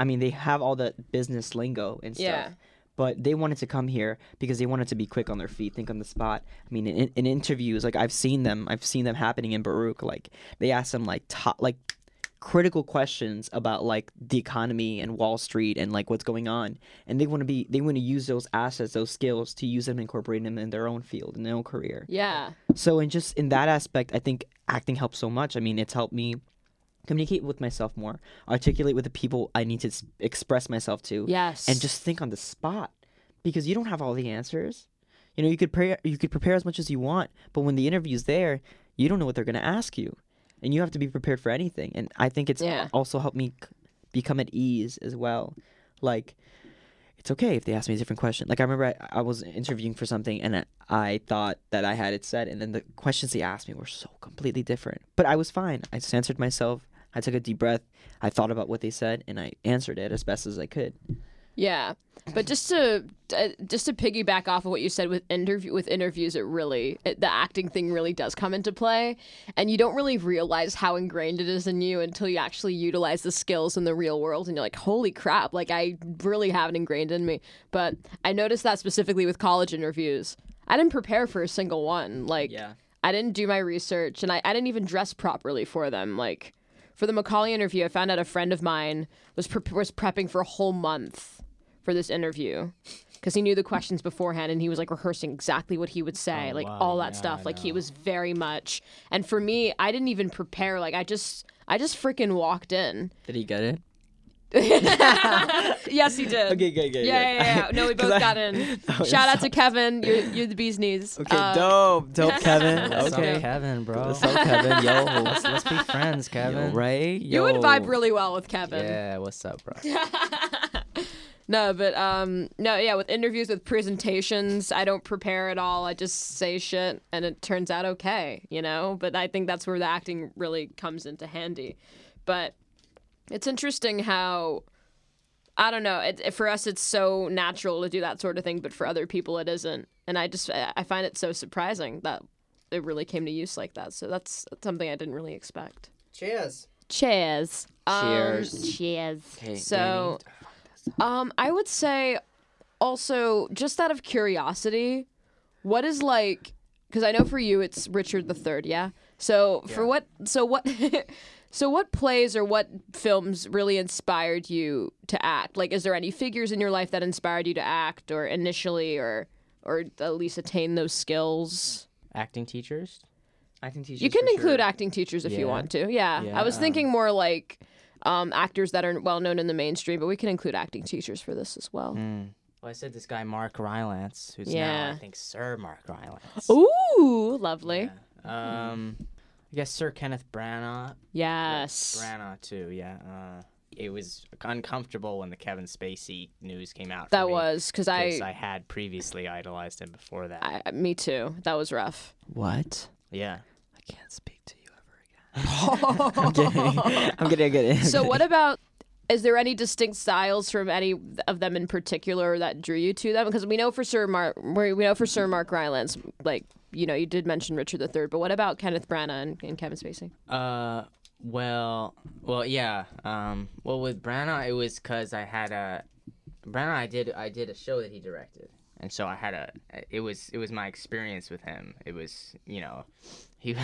I mean, they have all the business lingo and stuff. Yeah. But they wanted to come here because they wanted to be quick on their feet, think on the spot. I mean, in, in interviews, like I've seen them, I've seen them happening in Baruch. Like they ask them like top, like critical questions about like the economy and Wall Street and like what's going on, and they want to be, they want to use those assets, those skills to use them, incorporate them in their own field, in their own career. yeah. So, in just in that aspect, I think acting helps so much. I mean, it's helped me communicate with myself more, articulate with the people I need to s- express myself to, Yes. and just think on the spot because you don't have all the answers. You know, you could prepare, you could prepare as much as you want, but when the interview's there, you don't know what they're going to ask you, and you have to be prepared for anything. And I think it's Yeah. also helped me c- become at ease as well. Like, it's okay if they ask me a different question. Like I remember I, I was interviewing for something and I, I thought that I had it set, and then the questions they asked me were so completely different. But I was fine. I censored myself. I took a deep breath. I thought about what they said, and I answered it as best as I could. Yeah, but just to uh, just to piggyback off of what you said with interview with interviews, it really it, the acting thing really does come into play, and you don't really realize how ingrained it is in you until you actually utilize the skills in the real world, and you're like, holy crap! Like I really have it ingrained in me. But I noticed that specifically with college interviews, I didn't prepare for a single one. Like Yeah. I didn't do my research, and I, I didn't even dress properly for them. Like for the Macaulay interview, I found out a friend of mine was pre- was prepping for a whole month for this interview because he knew the questions beforehand and he was like rehearsing exactly what he would say, Oh, like wow. all that Yeah, stuff. I Like he was very much. And for me, I didn't even prepare. Like I just I just freaking walked in. Did he get it? [laughs] yes, he did. Okay, good, good. Yeah, yeah, yeah. No, we [laughs] both I- got in. [laughs] Shout out so- to Kevin. You're, you're the bee's knees. Okay, Uh, dope, dope, Kevin. What's up, okay, Kev? Kevin, bro. What's up, Kevin? Yo, let's, let's be friends, Kevin. Yo, right? You would vibe really well with Kevin. Yeah, what's up, bro? No, but um, no, yeah. With interviews, with presentations, I don't prepare at all. I just say shit, and it turns out okay, you know. But I think that's where the acting really comes into handy. But it's interesting how I don't know. It, it- for us, it's so natural to do that sort of thing, but for other people, it isn't. And I just I find it so surprising that it really came to use like that. So that's, that's something I didn't really expect. Cheers. Cheers. Um, Cheers. cheers. Okay, So, um, I would say also just out of curiosity, what is like? Because I know for you it's Richard the Third, yeah. So for what? So what? [laughs] so what plays or what films really inspired you to act? Like, is there any figures in your life that inspired you to act, or initially, or or at least attain those skills? Acting teachers. acting teachers. You can for include sure. acting teachers if you want to. Yeah. Yeah, I was thinking more like um, actors that are well known in the mainstream, but we can include acting teachers for this as well. Mm. Well, I said this guy Mark Rylance, who's now Yeah. I think Sir Mark Rylance. Ooh, lovely. Yeah. Um, I guess Sir Kenneth Branagh. Yes. Branagh too. Yeah. Uh, it was uncomfortable when the Kevin Spacey news came out. for That me, was because I, I had previously idolized him before that. I, me too. That was rough. What? yeah. I can't speak to you ever again. [laughs] I'm kidding. I'm kidding. [laughs] I'm so what about? Is there any distinct styles from any of them in particular that drew you to them? Because we know for Sir Mark, we know for Sir Mark Rylance, like you know, you did mention Richard III, but what about Kenneth Branagh and, and Kevin Spacey? Uh, well, well, yeah. Um, well, with Branagh, it was because I had a Branagh. I did I did a show that he directed, and so I had a. It was it was my experience with him. It was you know, he.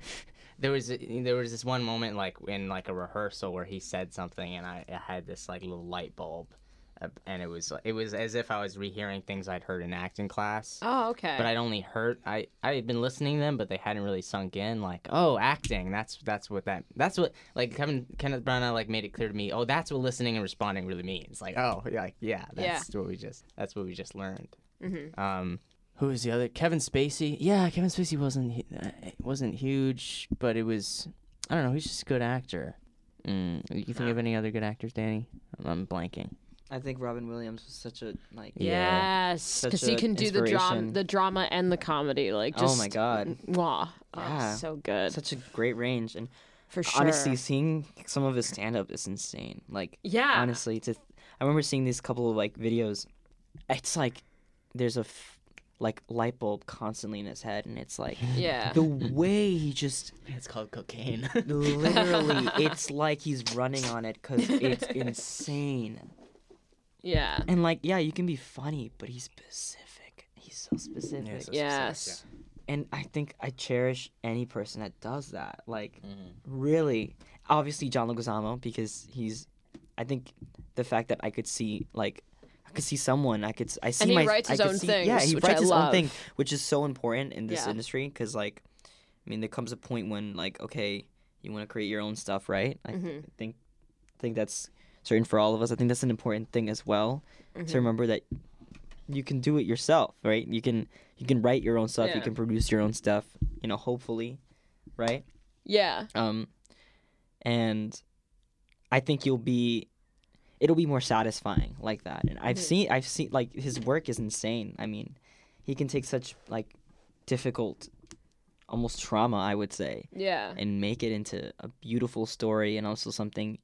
[laughs] there was there was this one moment like in like a rehearsal where he said something, and I, I had this like little light bulb, and it was it was as if I was rehearing things I'd heard in acting class Oh, okay. but I'd only heard I I had been listening to them, but they hadn't really sunk in. Like, oh, acting. That's that's what that that's what like Kevin Kenneth Branagh like made it clear to me. Oh, that's what listening and responding really means. Like, oh, yeah, like yeah, that's what we just that's what we just learned. Mhm. Um, who was the other? Kevin Spacey. Yeah, Kevin Spacey wasn't uh, wasn't huge, but it was I don't know. He's just a good actor. Mm, you think of any other good actors, Danny? I'm, I'm blanking. I think Robin Williams was such a like. Yeah. Yes, because he can do the drama, the drama and the comedy. Like, just Oh my God. wow, oh, Yeah. so good Such a great range, and for sure. honestly, seeing some of his stand up is insane. Like, yeah, honestly, to I remember seeing these couple of like videos. It's like there's a f- like light bulb constantly in his head, and it's like [laughs] yeah, the way he just It's called cocaine. literally, [laughs] it's like he's running on it because it's [laughs] insane. Yeah, And like, yeah, you can be funny, but he's specific. He's so specific. Yeah, so yes, specific, and I think I cherish any person that does that. Like, Mhm. really, obviously John Leguizamo because he's. I think the fact that I could see like. I could see someone. I could. s- I see he my. writes I his could own see, things, Yeah, he which writes I his own thing, which is so important in this Yeah. industry because, like, I mean, there comes a point when, like, okay, you want to create your own stuff, right? I Mhm. think, I think that's certain for all of us. I think that's an important thing as well Mm-hmm. to remember that you can do it yourself, right? You can you can write your own stuff. You can produce your own stuff. You know, hopefully, right? yeah, Um, and I think you'll be, it'll be more satisfying like that. And I've Mhm. seen, I've seen like his work is insane. I mean, he can take such like difficult, almost trauma, I would say, yeah, and make it into a beautiful story and also something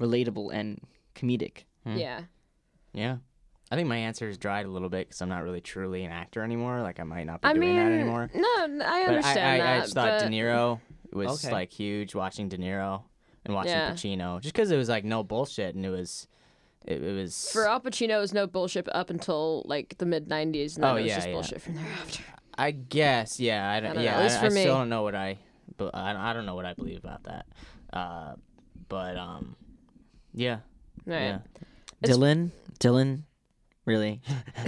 relatable and comedic. Hmm. yeah. Yeah. I think my answer is dried a little bit because I'm not really truly an actor anymore. Like I might not be I doing mean, that anymore. no, n- I But understand I, I, that. I just thought but... De Niro was Okay. like huge watching De Niro and watching Yeah. Pacino just because it was like no bullshit and it was, it, it was. For Al Pacino, it was no bullshit up until like the mid '90s, and then Oh, it was yeah, just yeah. bullshit from there after. I guess yeah. I don't, don't know, yeah. at least I, for I still don't know what I, but I, I don't know what I believe about that. Uh, but um, yeah, Right. yeah. It's- Dylan, Dylan, really?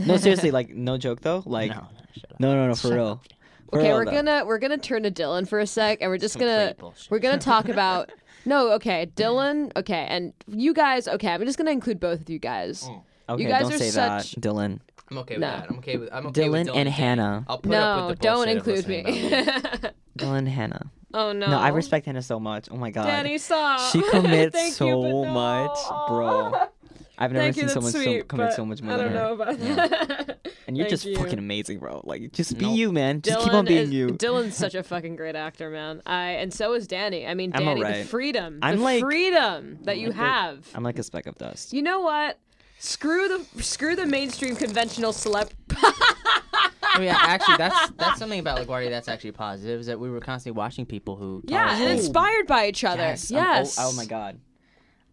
no, seriously, like no joke though. [laughs] Like no, shut up. no, no, no, for Shut real. up. For Okay, real, we're though. gonna we're gonna turn to Dylan for a sec, and we're just Complete gonna bullshit. we're gonna talk about [laughs] no. Okay, Dylan. Okay, and you guys. Okay, I'm just gonna include both of you guys. Mm. Okay, guys don't are say such- that, Dylan. I'm okay with No. that. I'm okay with. I'm okay with Dylan Dylan and Hannah. I'll put up No, with the don't of include listening me. about me. [laughs] Dylan and Hannah. Oh no. No, I respect Hannah so much. Oh my god. Danny, stop. She [laughs] commits so you, no. much, bro. I've never Thank seen someone sweet, so, commit so much more I don't her. know about Yeah. that. [laughs] And you're Thank just you. fucking amazing, bro. Like just be Nope. you, man. Just keep on being is, you. Dylan's such a [laughs] fucking great actor, man. I and so is Danny. I mean, I'm Danny, the freedom, I'm the like- freedom that you like have. I'm like a speck of dust. You know what? screw the screw the mainstream conventional celeb. Oh, yeah, actually, that's that's something about LaGuardia that's actually positive. Is that we were constantly watching people who. yeah, and inspired by each other. Yes. Oh, yes. Oh, oh my god.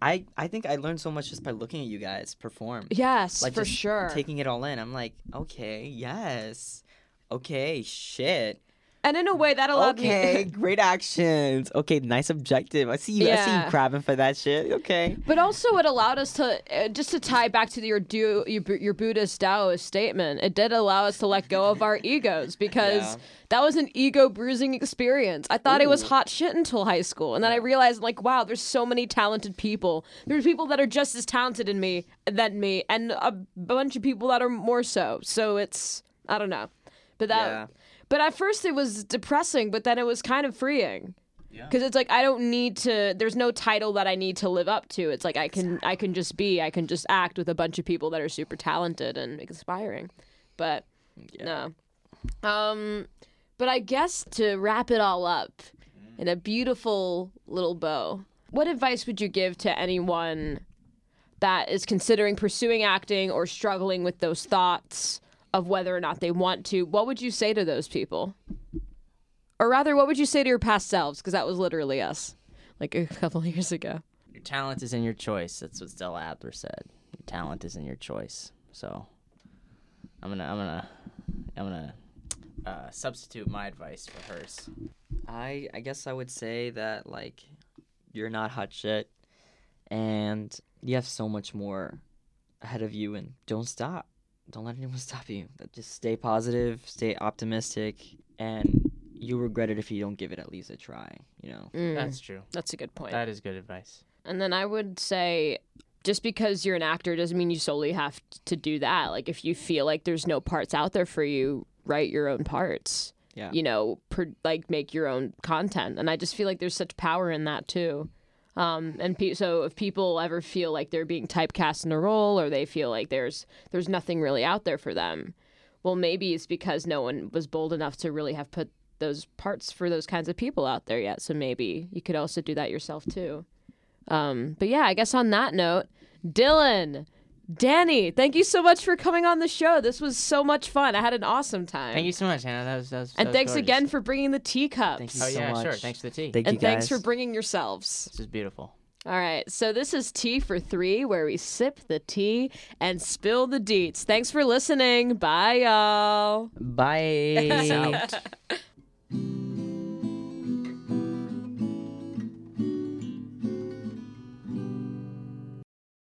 I I think I learned so much just by looking at you guys perform. Yes, Like for sure. Taking it all in. I'm like, okay, yes. Okay, shit. And in a way that allowed Okay, me. [laughs] great actions. Okay, nice objective. I see you. I see you crabbing for that shit. Okay. But also, it allowed us to uh, just to tie back to your do your, your Buddhist Taoist statement. It did allow us to let go of our [laughs] egos because Yeah. that was an ego bruising experience. I thought it was hot shit until high school, and then I realized like, wow, there's so many talented people. There's people that are just as talented in me than me, and a bunch of people that are more so. So it's I don't know, but that. Yeah. But at first it was depressing, but then it was kind of freeing. Because it's like I don't need to. There's no title that I need to live up to. It's like I can I can just be. I can just act with a bunch of people that are super talented and inspiring. But no. Um, but I guess to wrap it all up in a beautiful little bow, what advice would you give to anyone that is considering pursuing acting or struggling with those thoughts of whether or not they want to? What would you say to those people? Or rather, what would you say to your past selves? Because that was literally us, like a couple [laughs] years ago. Your talent is in your choice. That's what Stella Adler said. Your talent is in your choice. So, I'm gonna, I'm gonna, I'm gonna uh, substitute my advice for hers. I I guess I would say that like you're not hot shit and you have so much more ahead of you and don't stop. Don't let anyone [laughs] stop you. Just stay positive, stay optimistic and you'll regret it if you don't give it at least a try, you know. Mm, That's true. that's a good point. That is good advice. And then I would say just because you're an actor doesn't mean you solely have to do that. Like if you feel like there's no parts out there for you, write your own parts. Yeah. You know, per, like make your own content. And I just feel like there's such power in that too. Um, and pe- so if people ever feel like they're being typecast in a role or they feel like there's there's nothing really out there for them, well maybe it's because no one was bold enough to really have put those parts for those kinds of people out there yet. So maybe you could also do that yourself too. Um, but yeah, I guess on that note, Dylan, Danny, thank you so much for coming on the show. This was so much fun. I had an awesome time. Thank you so much, Hannah. That was, that was and was thanks gorgeous. again for bringing the teacups. Thank you Oh so yeah, sure. Thanks for the tea. Thank you and thanks for bringing yourselves. this is beautiful. All right, so this is Tea for Three, where we sip the tea and spill the deets. Thanks for listening. Bye, y'all. Bye. [laughs] Peace out. [laughs]